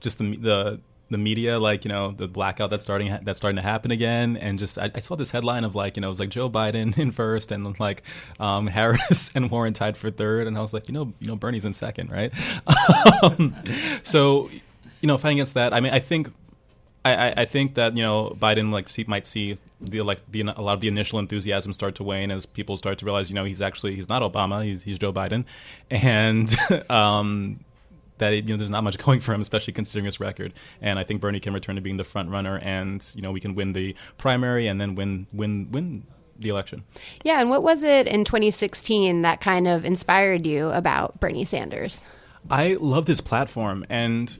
[SPEAKER 5] just the the the media, like you know, the blackout that's starting that's starting to happen again, and just I, I, saw this headline of like you know it was like Joe Biden in first, and like um, Harris and Warren tied for third, and I was like, you know, you know, Bernie's in second, right? um, so, you know, fighting against that, I mean, I think. I, I think that you know Biden like see, might see the like the a lot of the initial enthusiasm start to wane as people start to realize you know he's actually he's not Obama he's he's Joe Biden and um, that you know there's not much going for him, especially considering his record. And I think Bernie can return to being the front runner, and you know we can win the primary and then win win win the election.
[SPEAKER 2] Yeah, and what was it in 2016 that kind of inspired you about Bernie Sanders?
[SPEAKER 5] I love this platform and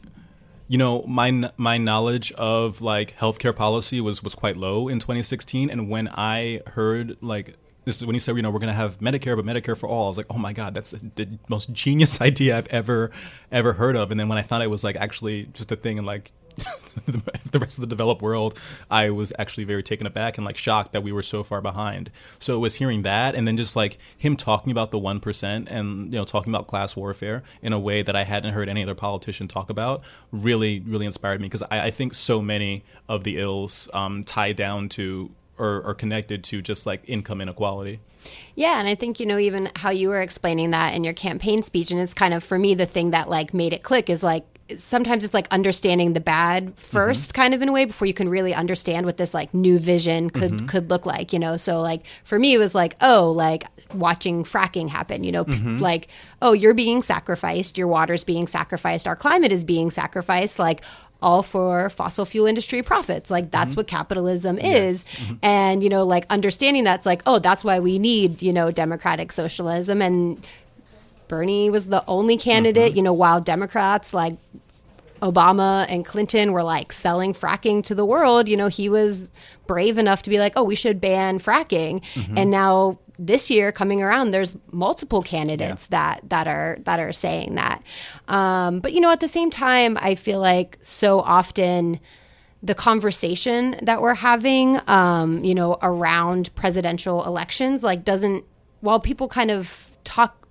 [SPEAKER 5] you know my my knowledge of like healthcare policy was was quite low in 2016 and when I heard like this is when he said, you know, we're going to have Medicare, but Medicare for all. I was like, oh my god, that's the most genius idea I've ever ever heard of. And then when I thought it was like actually just a thing in like the rest of the developed world, I was actually very taken aback and like shocked that we were so far behind. So it was hearing that, and then just like him talking about the one percent and you know talking about class warfare in a way that I hadn't heard any other politician talk about, really, really inspired me because I, I, think so many of the ills um, tie down to or, or connected to just like income inequality.
[SPEAKER 2] Yeah, and I think you know even how you were explaining that in your campaign speech, and it's kind of for me the thing that like made it click is like sometimes it's like understanding the bad 1st mm-hmm. kind of in a way before you can really understand what this like new vision could mm-hmm. could look like you know so like for me it was like oh like watching fracking happen you know mm-hmm. like oh you're being sacrificed your water's being sacrificed our climate is being sacrificed like all for fossil fuel industry profits. Like that's mm-hmm. what capitalism is. Yes. Mm-hmm. And, you know, like understanding that's like, oh, that's why we need, you know, democratic socialism. And Bernie was the only candidate, mm-hmm. you know, while Democrats like Obama and Clinton were like selling fracking to the world, you know, he was brave enough to be like, oh, we should ban fracking. Mm-hmm. And now this year coming around, there's multiple candidates yeah. that that are that are saying that. Um, but you know, at the same time, I feel like so often the conversation that we're having, um, you know, around presidential elections, like doesn't while people kind of talk,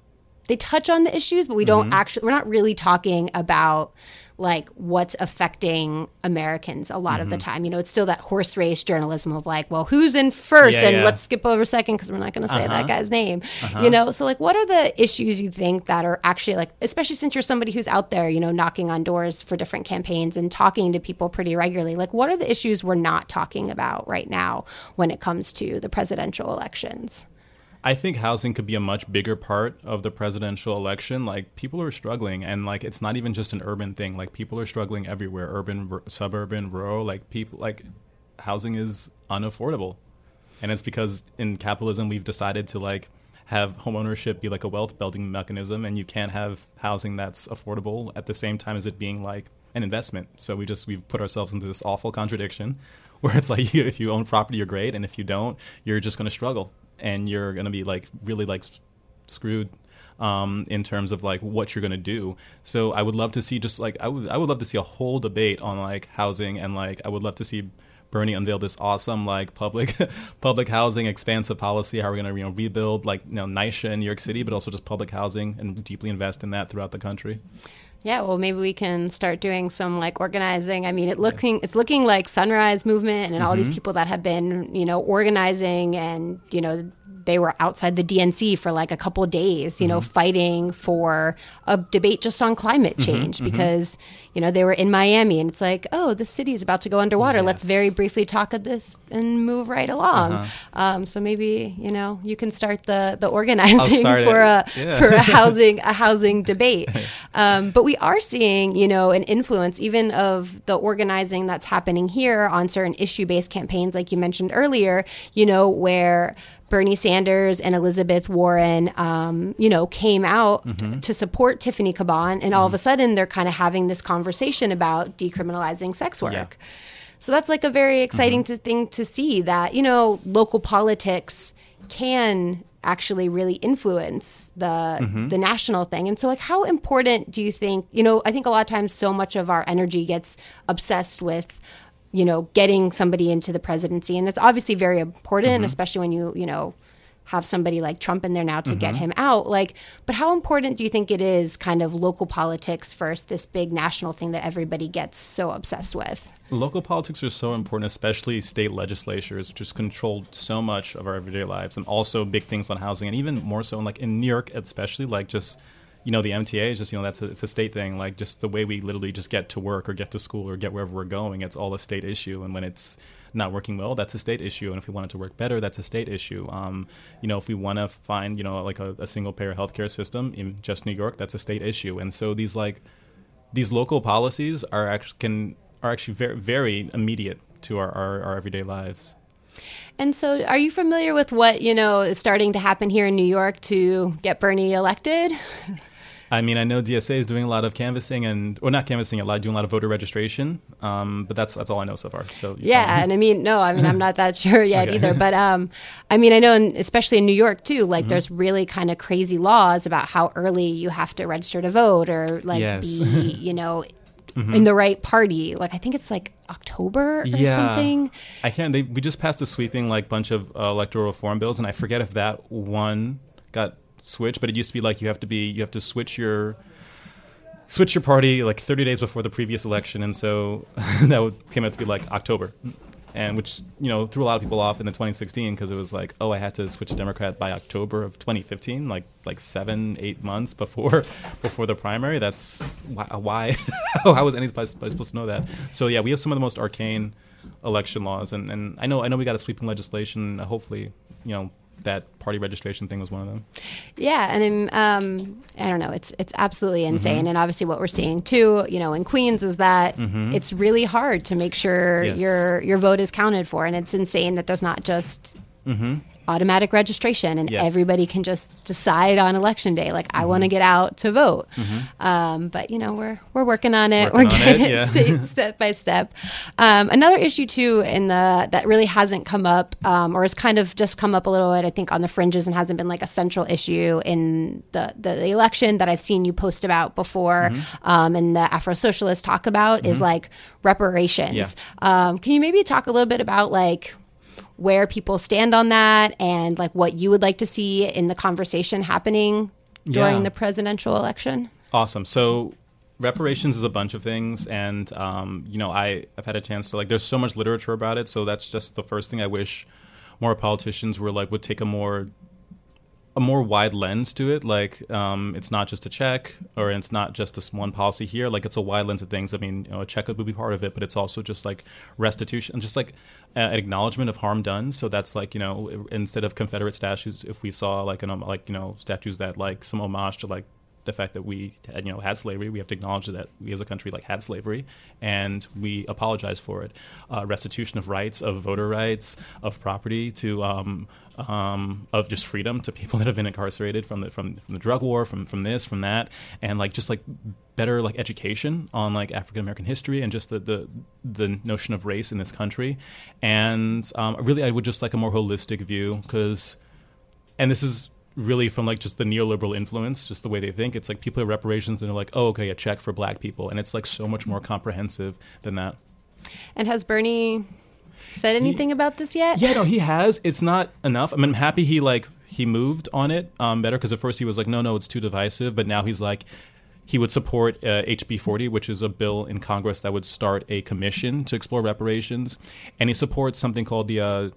[SPEAKER 2] they touch on the issues, but we don't mm-hmm. actually, we're not really talking about like what's affecting Americans a lot mm-hmm. of the mm-hmm. time. You know, it's still that horse race journalism of like, well, who's in first, yeah, and yeah. let's skip over second because we're not going to say uh-huh. that guy's name. Uh-huh. You know, so like, what are the issues you think that are actually like, especially since you're somebody who's out there, you know, knocking on doors for different campaigns and talking to people pretty regularly? Like, what are the issues we're not talking about right now when it comes to the presidential elections?
[SPEAKER 5] I think housing could be a much bigger part of the presidential election. Like people are struggling, and like it's not even just an urban thing. Like people are struggling everywhere, urban, r- suburban, rural. Like people, like housing is unaffordable, and it's because in capitalism we've decided to like have homeownership be like a wealth building mechanism, and you can't have housing that's affordable at the same time as it being like an investment. So we just we've put ourselves into this awful contradiction where it's like if you own property, you're great, and if you don't, you're just going to struggle and you're going to be like really like screwed um, in terms of like what you're going to do. So I would love to see just like I would I would love to see a whole debate on like housing and like I would love to see Bernie unveil this awesome like public public housing expansive policy how we're going to you know rebuild like you know NYCHA in New York City but also just public housing and deeply invest in that throughout the country.
[SPEAKER 2] Yeah, well, maybe we can start doing some like organizing. I mean, it looking it's looking like Sunrise Movement and all these mm-hmm. people that have been, you know, organizing and you know they were outside the DNC for like a couple of days, you know, fighting for a debate just on climate change because, you know, they were in Miami and it's like, oh, the city is about to go underwater. Let's very briefly talk of this and move right along. Um, so maybe, you know, you can start the, the organizing for
[SPEAKER 5] it.
[SPEAKER 2] a,
[SPEAKER 5] Yeah.
[SPEAKER 2] for a housing, a housing debate. Um, but we are seeing, you know, an influence even of the organizing that's happening here on certain issue based campaigns, like you mentioned earlier, you know, where Bernie Sanders and Elizabeth Warren, um, you know, came out
[SPEAKER 5] Mm-hmm.
[SPEAKER 2] to support Tiffany Caban, and all of a sudden they're kind of having this conversation about decriminalizing sex work.
[SPEAKER 5] Yeah.
[SPEAKER 2] So that's like a very exciting
[SPEAKER 5] Mm-hmm.
[SPEAKER 2] to thing to see that you know local politics can actually really influence the
[SPEAKER 5] Mm-hmm.
[SPEAKER 2] the national thing. And so like how important do you think, you know, I think a lot of times so much of our energy gets obsessed with you know, getting somebody into the presidency and that's obviously very important
[SPEAKER 5] Mm-hmm.
[SPEAKER 2] especially when you, you know, have somebody like Trump in there now to
[SPEAKER 5] Mm-hmm.
[SPEAKER 2] get him out. Like, but how important do you think it is kind of local politics first, this big national thing that everybody gets so obsessed with?
[SPEAKER 5] Local politics are so important, especially state legislatures, which has controlled so much of our everyday lives, and also big things on housing, and even more so, in, like in New York, especially, like just you know the MTA is just you know that's a, it's a state thing. Like just the way we literally just get to work or get to school or get wherever we're going, it's all a state issue. And when it's not working well, that's a state issue. And if we want it to work better, that's a state issue. Um, you know, if we want to find you know like a, a single payer healthcare system in just New York, that's a state issue. And so these like these local policies are actually can are actually very very immediate to our, our, our everyday lives.
[SPEAKER 2] And so, are you familiar with what you know is starting to happen here in New York to get Bernie elected?
[SPEAKER 5] I mean, I know DSA is doing a lot of canvassing and, or not canvassing, a lot doing a lot of voter registration. Um, but that's that's all I know so far. So
[SPEAKER 2] Yeah, and I mean, no, I mean, I'm not that sure yet
[SPEAKER 5] Okay.
[SPEAKER 2] either. But um, I mean, I know, in, especially in New York too,
[SPEAKER 5] Mm-hmm.
[SPEAKER 2] like there's really kind of crazy laws about how early you have to register to vote or like
[SPEAKER 5] Yes. Mm-hmm.
[SPEAKER 2] be, you know, in the right party. Like I think it's like October or something.
[SPEAKER 5] I can't. They, we just passed a sweeping like bunch of uh, electoral reform bills, and I forget if that one got switched. But it used to be like you have to be you have to switch your switch your party like 30 days before the previous election, and so that would, came out to be like October, and which you know threw a lot of people off in the 2016 because it was like oh I had to switch to Democrat by October of 2015, like like seven eight months before before the primary. That's why. Uh, why how was anybody supposed to know that? So yeah, we have some of the most arcane election laws, and, and I know I know we got a sweeping legislation. Hopefully, you know that party registration thing was one of them.
[SPEAKER 2] Yeah, and um, I don't know. It's it's absolutely
[SPEAKER 5] Mm-hmm.
[SPEAKER 2] insane. And obviously, what we're seeing too, you know, in Queens is that it's really hard to make sure
[SPEAKER 5] Mm-hmm. Yes.
[SPEAKER 2] your your vote is counted for, and it's insane that there's not just automatic registration and
[SPEAKER 5] Mm-hmm. Yes. Mm-hmm.
[SPEAKER 2] everybody can just decide on election day, like I want to get out to vote. Um, but you know, we're we're working on it.
[SPEAKER 5] Working
[SPEAKER 2] we're getting
[SPEAKER 5] it, yeah.
[SPEAKER 2] sta- step by step. Um, another issue too, in the that really hasn't come up, um, or has kind of just come up a little bit, I think, on the fringes and hasn't been like a central issue in the the, the election that I've seen you post about before,
[SPEAKER 5] Mm-hmm.
[SPEAKER 2] um, and the Afro Socialists talk about is like reparations.
[SPEAKER 5] Yeah.
[SPEAKER 2] Um, can you maybe talk a little bit about like where people stand on that and like what you would like to see in the conversation happening during
[SPEAKER 5] Yeah.
[SPEAKER 2] the presidential election?
[SPEAKER 5] Awesome. So reparations is a bunch of things, and um, you know I I've had a chance to like. There's so much literature about it, so that's just the first thing I wish more politicians were like would take a more a more wide lens to it. Like, um, it's not just a check, or it's not just this one policy here. Like, it's a wide lens of things. I mean, you know, a check would be part of it, but it's also just like restitution, just like an acknowledgement of harm done. So that's like, you know, instead of Confederate statues, if we saw like an um, like you know statues that like some homage to like the fact that we had, you know had slavery, we have to acknowledge that we as a country like had slavery, and we apologize for it. Uh, restitution of rights, of voter rights, of property, to um, um, of just freedom to people that have been incarcerated from the from, from the drug war, from from this, from that, and like just like better like education on like African American history and just the, the the notion of race in this country, and um, really I would just like a more holistic view because, and this is really from like just the neoliberal influence, just the way they think. It's like people have reparations and they're like, oh, okay, a check for black people. And it's like so much more comprehensive than that.
[SPEAKER 2] And has Bernie said anything about this yet?
[SPEAKER 5] Yeah, no, he has. It's not enough. I mean, I'm happy he like he moved on it um, better because at first he was like, no, no, it's too divisive. But now he's like, he would support uh, HB 40, which is a bill in Congress that would start a commission to explore reparations. And he supports something called the uh,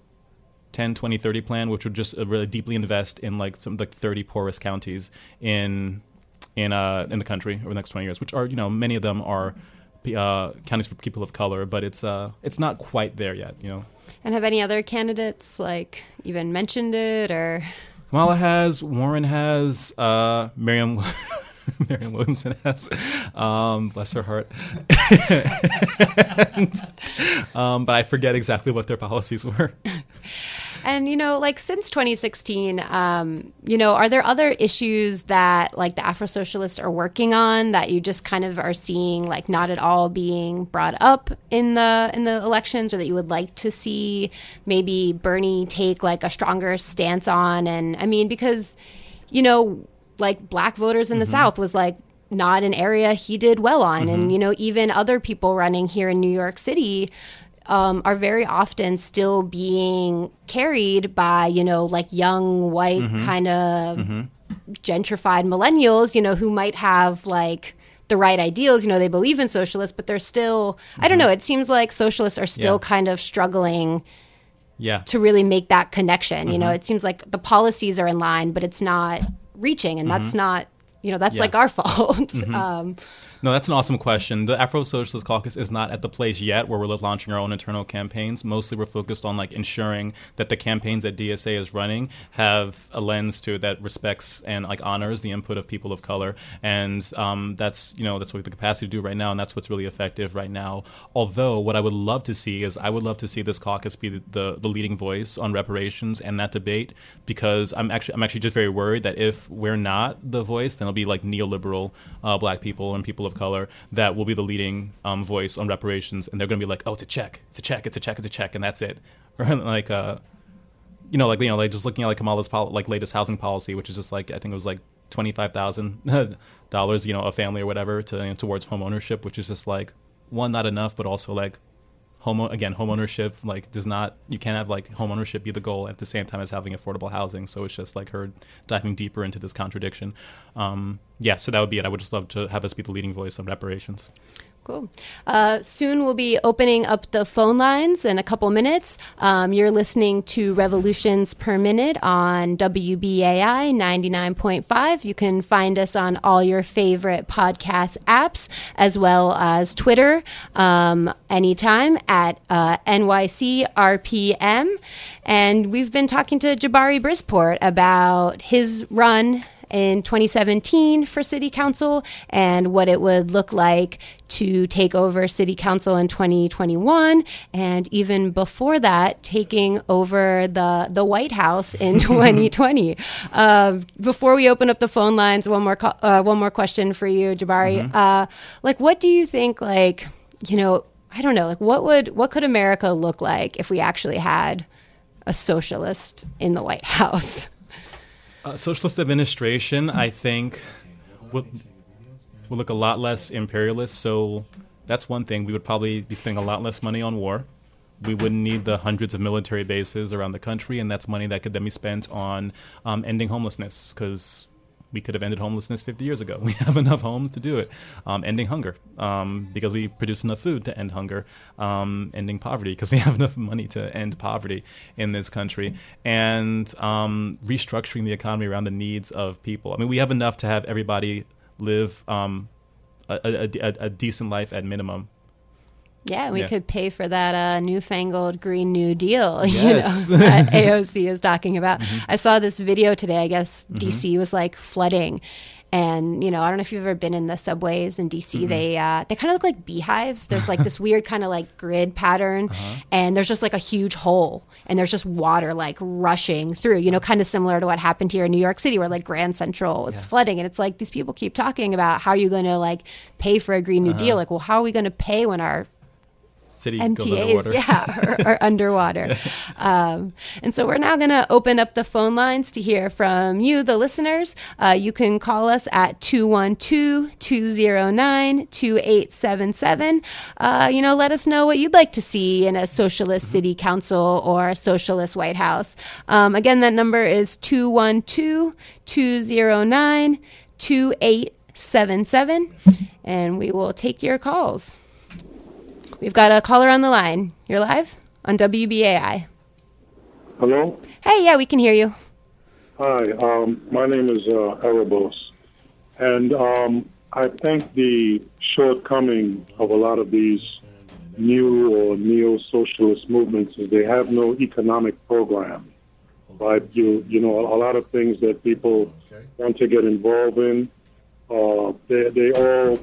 [SPEAKER 5] 10, 20, 30 plan, which would just uh, really deeply invest in like some like 30 poorest counties in in uh, in the country over the next 20 years, which are you know many of them are uh, counties for people of color, but it's uh, it's not quite there yet, you know.
[SPEAKER 2] And have any other candidates like even mentioned it or?
[SPEAKER 5] Kamala has, Warren has, uh, Miriam. Marianne Williamson has. Um, bless her heart. and, um, but I forget exactly what their policies were.
[SPEAKER 2] And you know, like since 2016, um, you know, are there other issues that like the Afro Socialists are working on that you just kind of are seeing like not at all being brought up in the in the elections, or that you would like to see maybe Bernie take like a stronger stance on? And I mean, because you know, like black voters in the mm-hmm. South was like not an area he did well on. Mm-hmm. And, you know, even other people running here in New York City um, are very often still being carried by, you know, like young, white, mm-hmm. kind of mm-hmm. gentrified millennials, you know, who might have like the right ideals. You know, they believe in socialists, but they're still, I don't mm-hmm. know, it seems like socialists are still yeah. kind of struggling
[SPEAKER 5] yeah.
[SPEAKER 2] to really make that connection. You know, mm-hmm. it seems like the policies are in line, but it's not reaching, and mm-hmm. that's not you know that's yeah. like our fault. Mm-hmm. um,
[SPEAKER 5] no, that's an awesome question. The Afro Socialist Caucus is not at the place yet where we're launching our own internal campaigns. Mostly, we're focused on like ensuring that the campaigns that DSA is running have a lens to it that respects and like honors the input of people of color, and um, that's you know that's what we have the capacity to do right now, and that's what's really effective right now. Although, what I would love to see is I would love to see this caucus be the, the, the leading voice on reparations and that debate because I'm actually I'm actually just very worried that if we're not the voice, then it'll be like neoliberal uh, black people and people of color that will be the leading um, voice on reparations, and they're going to be like, "Oh, it's a check, it's a check, it's a check, it's a check," and that's it. Or like, uh, you know, like you know, like just looking at like Kamala's pol- like latest housing policy, which is just like I think it was like twenty five thousand dollars, you know, a family or whatever to you know, towards home ownership, which is just like one not enough, but also like home again home ownership like does not you can't have like home ownership be the goal at the same time as having affordable housing. So it's just like her diving deeper into this contradiction. Um, yeah so that would be it. I would just love to have us be the leading voice on reparations
[SPEAKER 2] Cool. Uh, soon we'll be opening up the phone lines in a couple minutes. Um, you're listening to Revolutions Per Minute on WBAI 99.5. You can find us on all your favorite podcast apps as well as Twitter um, anytime at uh, NYCRPM. And we've been talking to Jabari Brisport about his run in 2017 for city council and what it would look like to take over city council in 2021 and even before that taking over the the White House in 2020 uh, before we open up the phone lines one more co- uh, one more question for you Jabari. Mm-hmm. uh, like what do you think like you know I don't know like what would what could America look like if we actually had a socialist in the White House
[SPEAKER 5] uh, socialist administration, I think, would would look a lot less imperialist. So that's one thing. We would probably be spending a lot less money on war. We wouldn't need the hundreds of military bases around the country, and that's money that could then be spent on um, ending homelessness because we could have ended homelessness 50 years ago. We have enough homes to do it. Um, ending hunger um, because we produce enough food to end hunger. Um, ending poverty because we have enough money to end poverty in this country. And um, restructuring the economy around the needs of people. I mean, we have enough to have everybody live um, a, a, a, a decent life at minimum
[SPEAKER 2] yeah, we yeah. could pay for that uh, newfangled Green New Deal, yes. you know, that AOC is talking about. Mm-hmm. I saw this video today. I guess mm-hmm. DC was like flooding, and you know, I don't know if you've ever been in the subways in DC. Mm-hmm. They uh, they kind of look like beehives. There's like this weird kind of like grid pattern, uh-huh. and there's just like a huge hole, and there's just water like rushing through. You know, kind of similar to what happened here in New York City, where like Grand Central was yeah. flooding, and it's like these people keep talking about how are you going to like pay for a Green New uh-huh. Deal? Like, well, how are we going to pay when our
[SPEAKER 5] city
[SPEAKER 2] MTAs, yeah, are, are underwater. Um, and so we're now going to open up the phone lines to hear from you, the listeners. Uh, you can call us at 212-209-2877. Uh, you know, let us know what you'd like to see in a socialist mm-hmm. city council or a socialist White House. Um, again, that number is 212 209 2877. and we will take your calls. We've got a caller on the line. You're live on WBAI.
[SPEAKER 6] Hello?
[SPEAKER 2] Hey, yeah, we can hear you.
[SPEAKER 6] Hi, um, my name is uh, Erebos. And um, I think the shortcoming of a lot of these new or neo-socialist movements is they have no economic program. Right? You, you know, a lot of things that people want to get involved in, uh, they, they all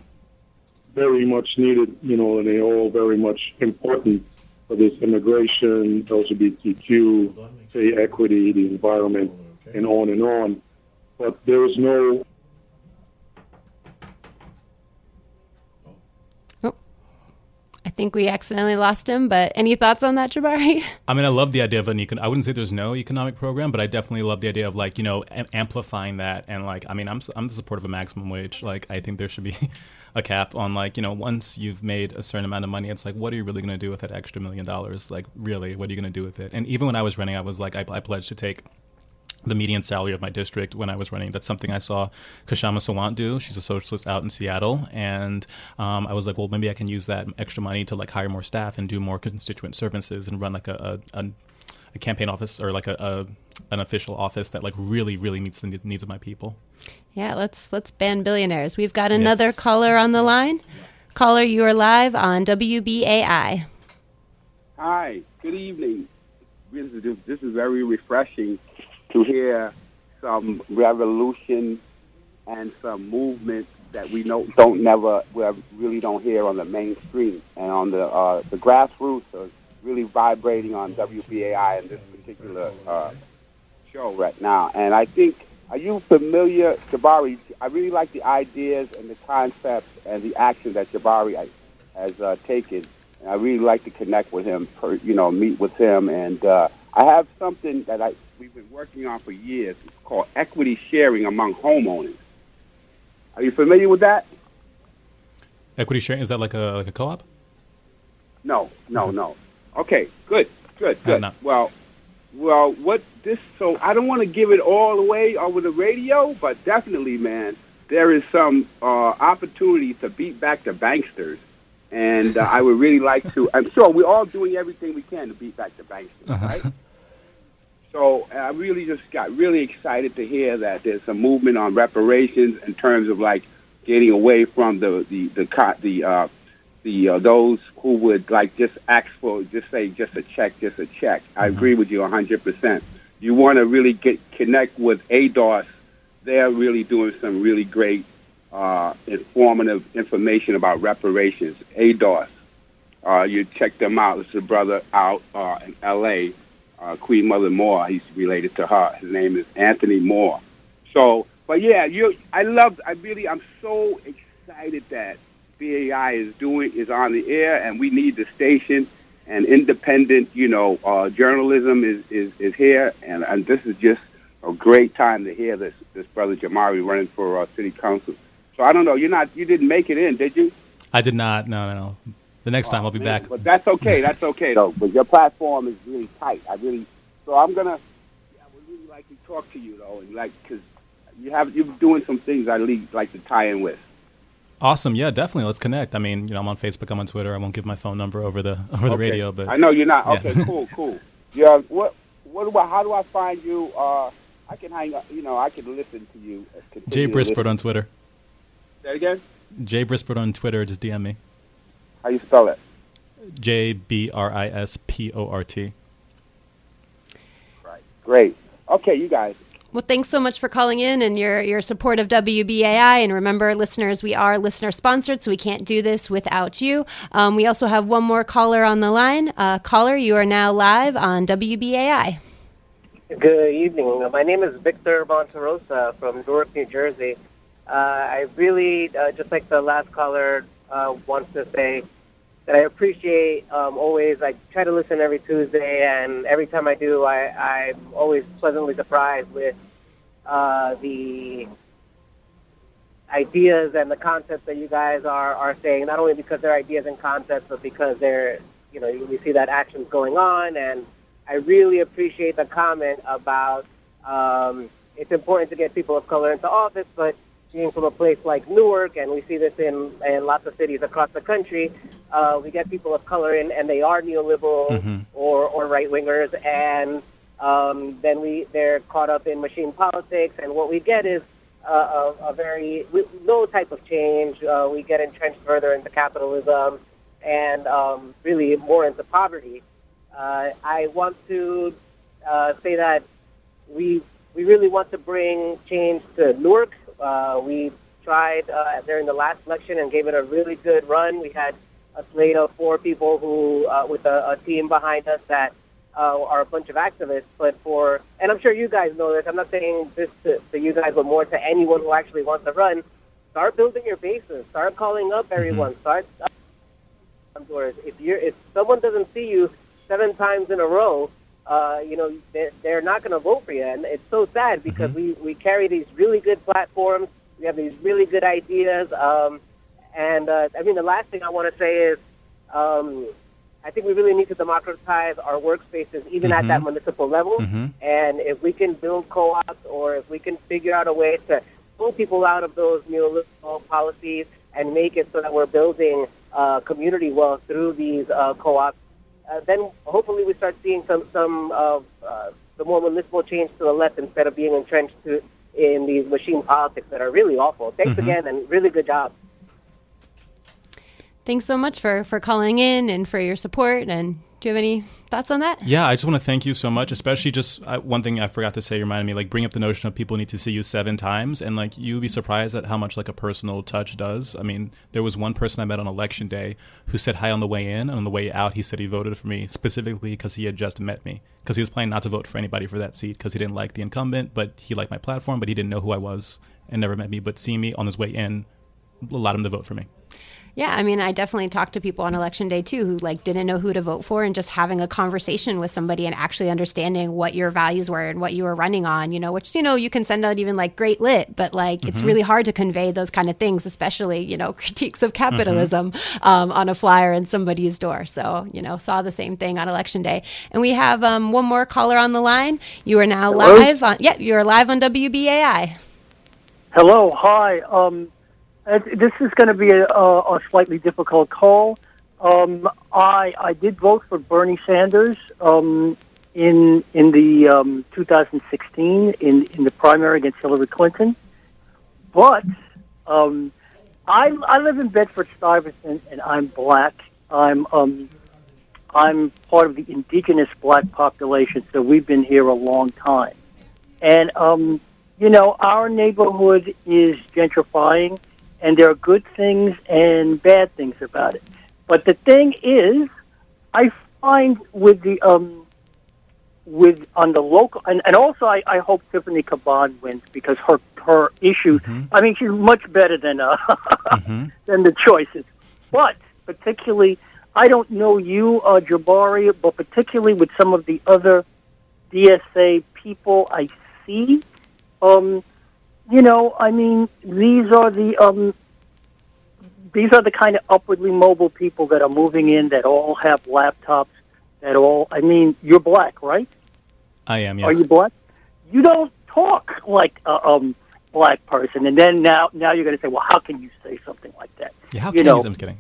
[SPEAKER 6] very much needed, you know, and they all very much important for this immigration, LGBTQ, pay equity, the environment, and on and on. But there is no Oh.
[SPEAKER 2] I think we accidentally lost him, but any thoughts on that, Jabari?
[SPEAKER 5] I mean, I love the idea of an econ. I wouldn't say there's no economic program, but I definitely love the idea of like you know am- amplifying that and like I mean, I'm I'm the support of a maximum wage. Like I think there should be a cap on like you know once you've made a certain amount of money, it's like what are you really going to do with that extra million dollars? Like really, what are you going to do with it? And even when I was running, I was like I, I pledged to take the median salary of my district when I was running. That's something I saw Kshama Sawant do. She's a socialist out in Seattle, and um, I was like, well, maybe I can use that extra money to like hire more staff and do more constituent services and run like a, a, a campaign office or like a, a, an official office that like really really meets the needs of my people.
[SPEAKER 2] Yeah, let's let's ban billionaires. We've got another
[SPEAKER 5] Yes.
[SPEAKER 2] caller on the line. Caller, you are live on WBAI.
[SPEAKER 7] Hi, good evening. This is, this is very refreshing to hear some revolution and some movement that we know, don't never we really don't hear on the mainstream and on the uh, the grassroots are really vibrating on WBAI in this particular uh, show right now. And I think, are you familiar, Jabari? I really like the ideas and the concepts and the action that Jabari has uh, taken. And I really like to connect with him, per, you know, meet with him. And uh, I have something that I we've been working on for years it's called equity sharing among homeowners. Are you familiar with that?
[SPEAKER 5] Equity sharing is that like a like a co-op?
[SPEAKER 7] No, no, no. Okay, good, good,
[SPEAKER 5] Uh,
[SPEAKER 7] good. Well, well, what this? So I don't want to give it all away over the radio, but definitely, man, there is some uh, opportunity to beat back the banksters, and uh, I would really like to. I'm sure we're all doing everything we can to beat back the banksters, right? So I really just got really excited to hear that there's a movement on reparations in terms of like getting away from the the the the uh, the uh, those who would like just ask for just say just a check, just a check. I agree with you 100. percent You want to really get connect with ADOS. They're really doing some really great uh, informative information about reparations. ADOS. Uh, you check them out. It's a brother out uh, in L.A uh, Queen Mother Moore. He's related to her. His name is Anthony Moore. So, but yeah, you. I love. I really. I'm so excited that BAI is doing is on the air, and we need the station and independent. You know, uh, journalism is, is is here, and and this is just a great time to hear this this brother Jamari running for uh, city council. So I don't know. You're not. You didn't make it in, did you?
[SPEAKER 5] I did not. No, no, no. The next time I'll be
[SPEAKER 7] Man,
[SPEAKER 5] back.
[SPEAKER 7] But that's okay. That's okay though. But your platform is really tight. I really. So I'm gonna. Yeah, I would really like to talk to you though, and like because you have you're doing some things I really like to tie in with.
[SPEAKER 5] Awesome. Yeah, definitely. Let's connect. I mean, you know, I'm on Facebook. I'm on Twitter. I won't give my phone number over the over the
[SPEAKER 7] Okay.
[SPEAKER 5] radio, but
[SPEAKER 7] I know you're not.
[SPEAKER 5] Yeah.
[SPEAKER 7] Okay, cool, cool. Yeah. What? What do I? How do I find you? Uh, I can hang. up You know, I can listen to you. uh,
[SPEAKER 5] Jay
[SPEAKER 7] to
[SPEAKER 5] Brisport on Twitter.
[SPEAKER 7] Say it again.
[SPEAKER 5] Jay Brisport on Twitter. Just DM me.
[SPEAKER 7] How you spell it?
[SPEAKER 5] J B R I S P O R T.
[SPEAKER 7] Right. Great. Okay, you guys.
[SPEAKER 2] Well, thanks so much for calling in and your, your support of WBAI. And remember, listeners, we are listener sponsored, so we can't do this without you. Um, we also have one more caller on the line. Uh, caller, you are now live on WBAI.
[SPEAKER 8] Good evening. My name is Victor Monterosa from Newark, New Jersey. Uh, I really, uh, just like the last caller, uh, wants to say that I appreciate um, always. I try to listen every Tuesday, and every time I do, I, I'm always pleasantly surprised with uh, the ideas and the concepts that you guys are, are saying. Not only because they're ideas and concepts, but because they're, you know, we see that action's going on and I really appreciate the comment about um, it's important to get people of color into office, but being from a place like Newark, and we see this in, in lots of cities across the country, uh, we get people of color in, and they are neoliberal
[SPEAKER 5] Mm-hmm.
[SPEAKER 8] or, or right wingers, and um, then we they're caught up in machine politics, and what we get is uh, a, a very no type of change. Uh, we get entrenched further into capitalism, and um, really more into poverty. Uh, I want to uh, say that we we really want to bring change to Newark. Uh, we tried uh, during the last election and gave it a really good run. We had a slate of four people who, uh, with a, a team behind us, that uh, are a bunch of activists. But for, and I'm sure you guys know this. I'm not saying this to, to you guys, but more to anyone who actually wants to run. Start building your bases. Start calling up everyone. Start doors. If you're, if someone doesn't see you seven times in a row, uh, you know, they're, they're not going to vote for you. And it's so sad because we, we carry these really good platforms. We have these really good ideas. Um, and, uh, I mean, the last thing I want to say is um, I think we really need to democratize our workspaces, even at that municipal level.
[SPEAKER 5] Mhm.
[SPEAKER 8] And if we can build co-ops or if we can figure out a way to pull people out of those neoliberal policies and make it so that we're building uh, community wealth through these uh, co-ops, uh, then hopefully we start seeing some some of uh, the more municipal change to the left instead of being entrenched to, in these machine politics that are really awful. Thanks again, and really good job.
[SPEAKER 2] Thanks so much for, for calling in and for your support. And do you have any thoughts on that?
[SPEAKER 5] Yeah, I just want to thank you so much. Especially just one thing I forgot to say reminded me, like bring up the notion of people need to see you seven times, and like you'd be surprised at how much like a personal touch does. I mean, there was one person I met on election day who said hi on the way in, and on the way out, he said he voted for me specifically because he had just met me because he was planning not to vote for anybody for that seat because he didn't like the incumbent, but he liked my platform, but he didn't know who I was and never met me, but seeing me on his way in allowed him to vote for me.
[SPEAKER 2] Yeah, I mean, I definitely talked to people on election day too who like didn't know who to vote for, and just having a conversation with somebody and actually understanding what your values were and what you were running on. You know, which you know you can send out even like great lit, but like it's really hard to convey those kind of things, especially you know critiques of capitalism um, on a flyer in somebody's door. So you know, saw the same thing on election day, and we have um, one more caller on the line. You are now
[SPEAKER 9] Hello?
[SPEAKER 2] live on. Yeah, you are live on WBAI.
[SPEAKER 9] Hello, hi. Um, uh, this is going to be a, a, slightly difficult call. Um, I I did vote for Bernie Sanders um, in in the um, 2016 in in the primary against Hillary Clinton, but um, I I live in Bedford Stuyvesant and I'm black. I'm um, I'm part of the indigenous black population, so we've been here a long time, and um, you know our neighborhood is gentrifying and there are good things and bad things about it. But the thing is, I find with the um, with on the local, and, and also I, I hope Tiffany Caban wins because her her issue. I mean, she's much better than uh, than the choices. But particularly, I don't know you, uh, Jabari, but particularly with some of the other DSA people I see. Um, you know, I mean, these are the um, these are the kind of upwardly mobile people that are moving in that all have laptops. That all, I mean, you're black, right?
[SPEAKER 5] I am, Yes.
[SPEAKER 9] Are you black? You don't talk like a um, black person, and then now now you're going to say, well, how can you say something like that?
[SPEAKER 5] yeah, how
[SPEAKER 9] you
[SPEAKER 5] can
[SPEAKER 9] know,
[SPEAKER 5] you? I'm kidding.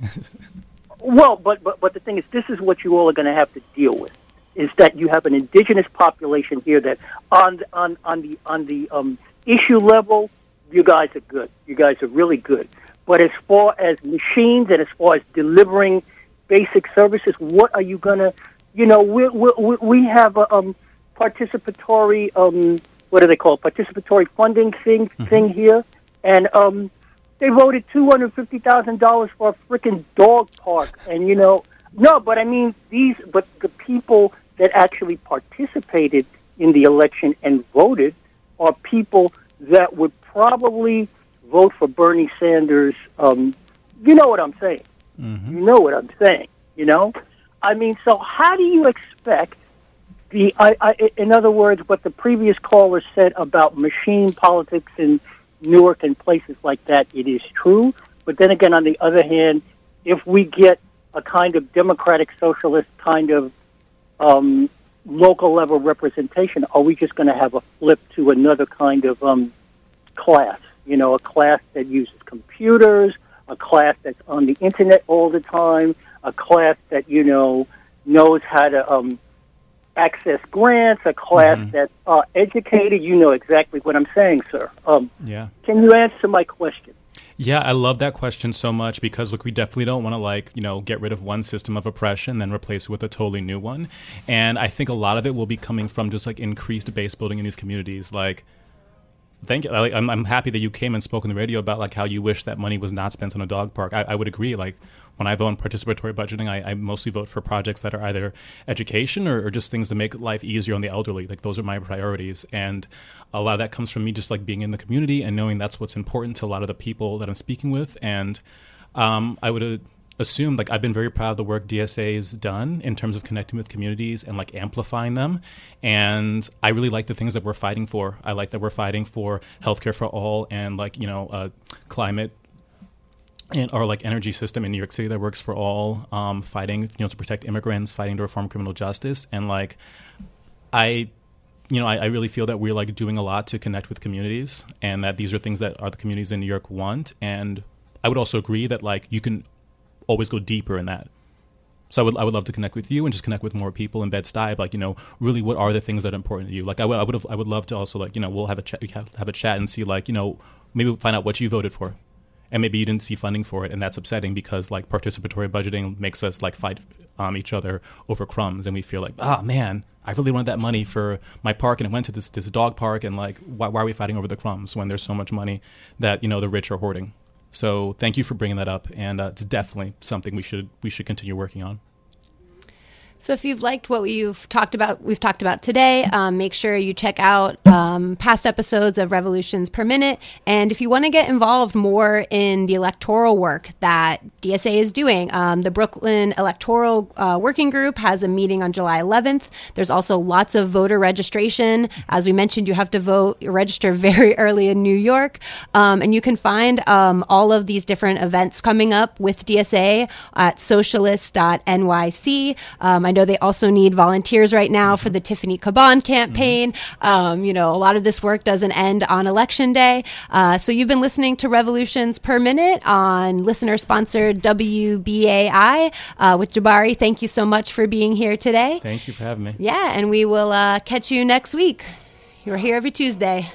[SPEAKER 9] well, but, but but the thing is, this is what you all are going to have to deal with. Is that you have an indigenous population here that on on on the on the um, issue level, you guys are good. You guys are really good. But as far as machines and as far as delivering basic services, what are you going to? You know, we we we- have a um, participatory um, what do they call it? participatory funding thing thing here, and um, they voted two hundred fifty thousand dollars for a freaking dog park, and you know, no, but I mean these, but the people that actually participated in the election and voted are people that would probably vote for Bernie Sanders. Um, you know what I'm saying? You know what I'm saying? You know, I mean, so how do you expect the? I, I, in other words, what the previous caller said about machine politics in Newark and places like that, it is true. But then again, on the other hand, if we get a kind of democratic socialist kind of um, local level representation, are we just going to have a flip to another kind of um, class? you know, a class that uses computers, a class that's on the internet all the time, a class that, you know, knows how to um, access grants, a class
[SPEAKER 5] Mhm.
[SPEAKER 9] that's uh, educated. You know exactly what I'm saying, sir. Um,
[SPEAKER 5] Yeah.
[SPEAKER 9] can you answer my question?
[SPEAKER 5] Yeah, I love that question so much because look, we definitely don't want to like, you know, get rid of one system of oppression then replace it with a totally new one. And I think a lot of it will be coming from just like increased base building in these communities. Like thank you. I'm, I'm happy that you came and spoke on the radio about like how you wish that money was not spent on a dog park. I, I would agree. Like when I vote on participatory budgeting, I, I mostly vote for projects that are either education or, or just things to make life easier on the elderly. Like those are my priorities, and a lot of that comes from me just like being in the community and knowing that's what's important to a lot of the people that I'm speaking with. And um, I would. Uh, assume like I've been very proud of the work DSA DSA's done in terms of connecting with communities and like amplifying them. And I really like the things that we're fighting for. I like that we're fighting for healthcare for all and like, you know, uh, climate and or like energy system in New York City that works for all, um, fighting, you know, to protect immigrants, fighting to reform criminal justice. And like I you know, I, I really feel that we're like doing a lot to connect with communities and that these are things that are the communities in New York want. And I would also agree that like you can always go deeper in that. So I would I would love to connect with you and just connect with more people in Bed Stuy. Like you know, really, what are the things that are important to you? Like I would I would have, I would love to also like you know we'll have a chat have, a chat and see like you know maybe find out what you voted for, and maybe you didn't see funding for it, and that's upsetting because like participatory budgeting makes us like fight um, each other over crumbs, and we feel like ah man, I really wanted that money for my park, and it went to this this dog park, and like why, why are we fighting over the crumbs when there's so much money that you know the rich are hoarding? So thank you for bringing that up, and uh, it's definitely something we should we should continue working on.
[SPEAKER 2] So if you've liked what we've talked about, we've talked about today, um, make sure you check out um, past episodes of Revolutions Per Minute. And if you want to get involved more in the electoral work that DSA is doing, um, the Brooklyn Electoral uh, Working Group has a meeting on July 11th. There's also lots of voter registration. As we mentioned, you have to vote, register very early in New York. Um, and you can find um, all of these different events coming up with DSA at socialist.nyc. Um, I know they also need volunteers right now for the Tiffany Caban campaign. Um, you know, a lot of this work doesn't end on election day. Uh, so you've been listening to Revolutions Per Minute on listener sponsored WBAI uh, with Jabari. Thank you so much for being here today.
[SPEAKER 5] Thank you for having me.
[SPEAKER 2] Yeah, and we will uh, catch you next week. You're here every Tuesday.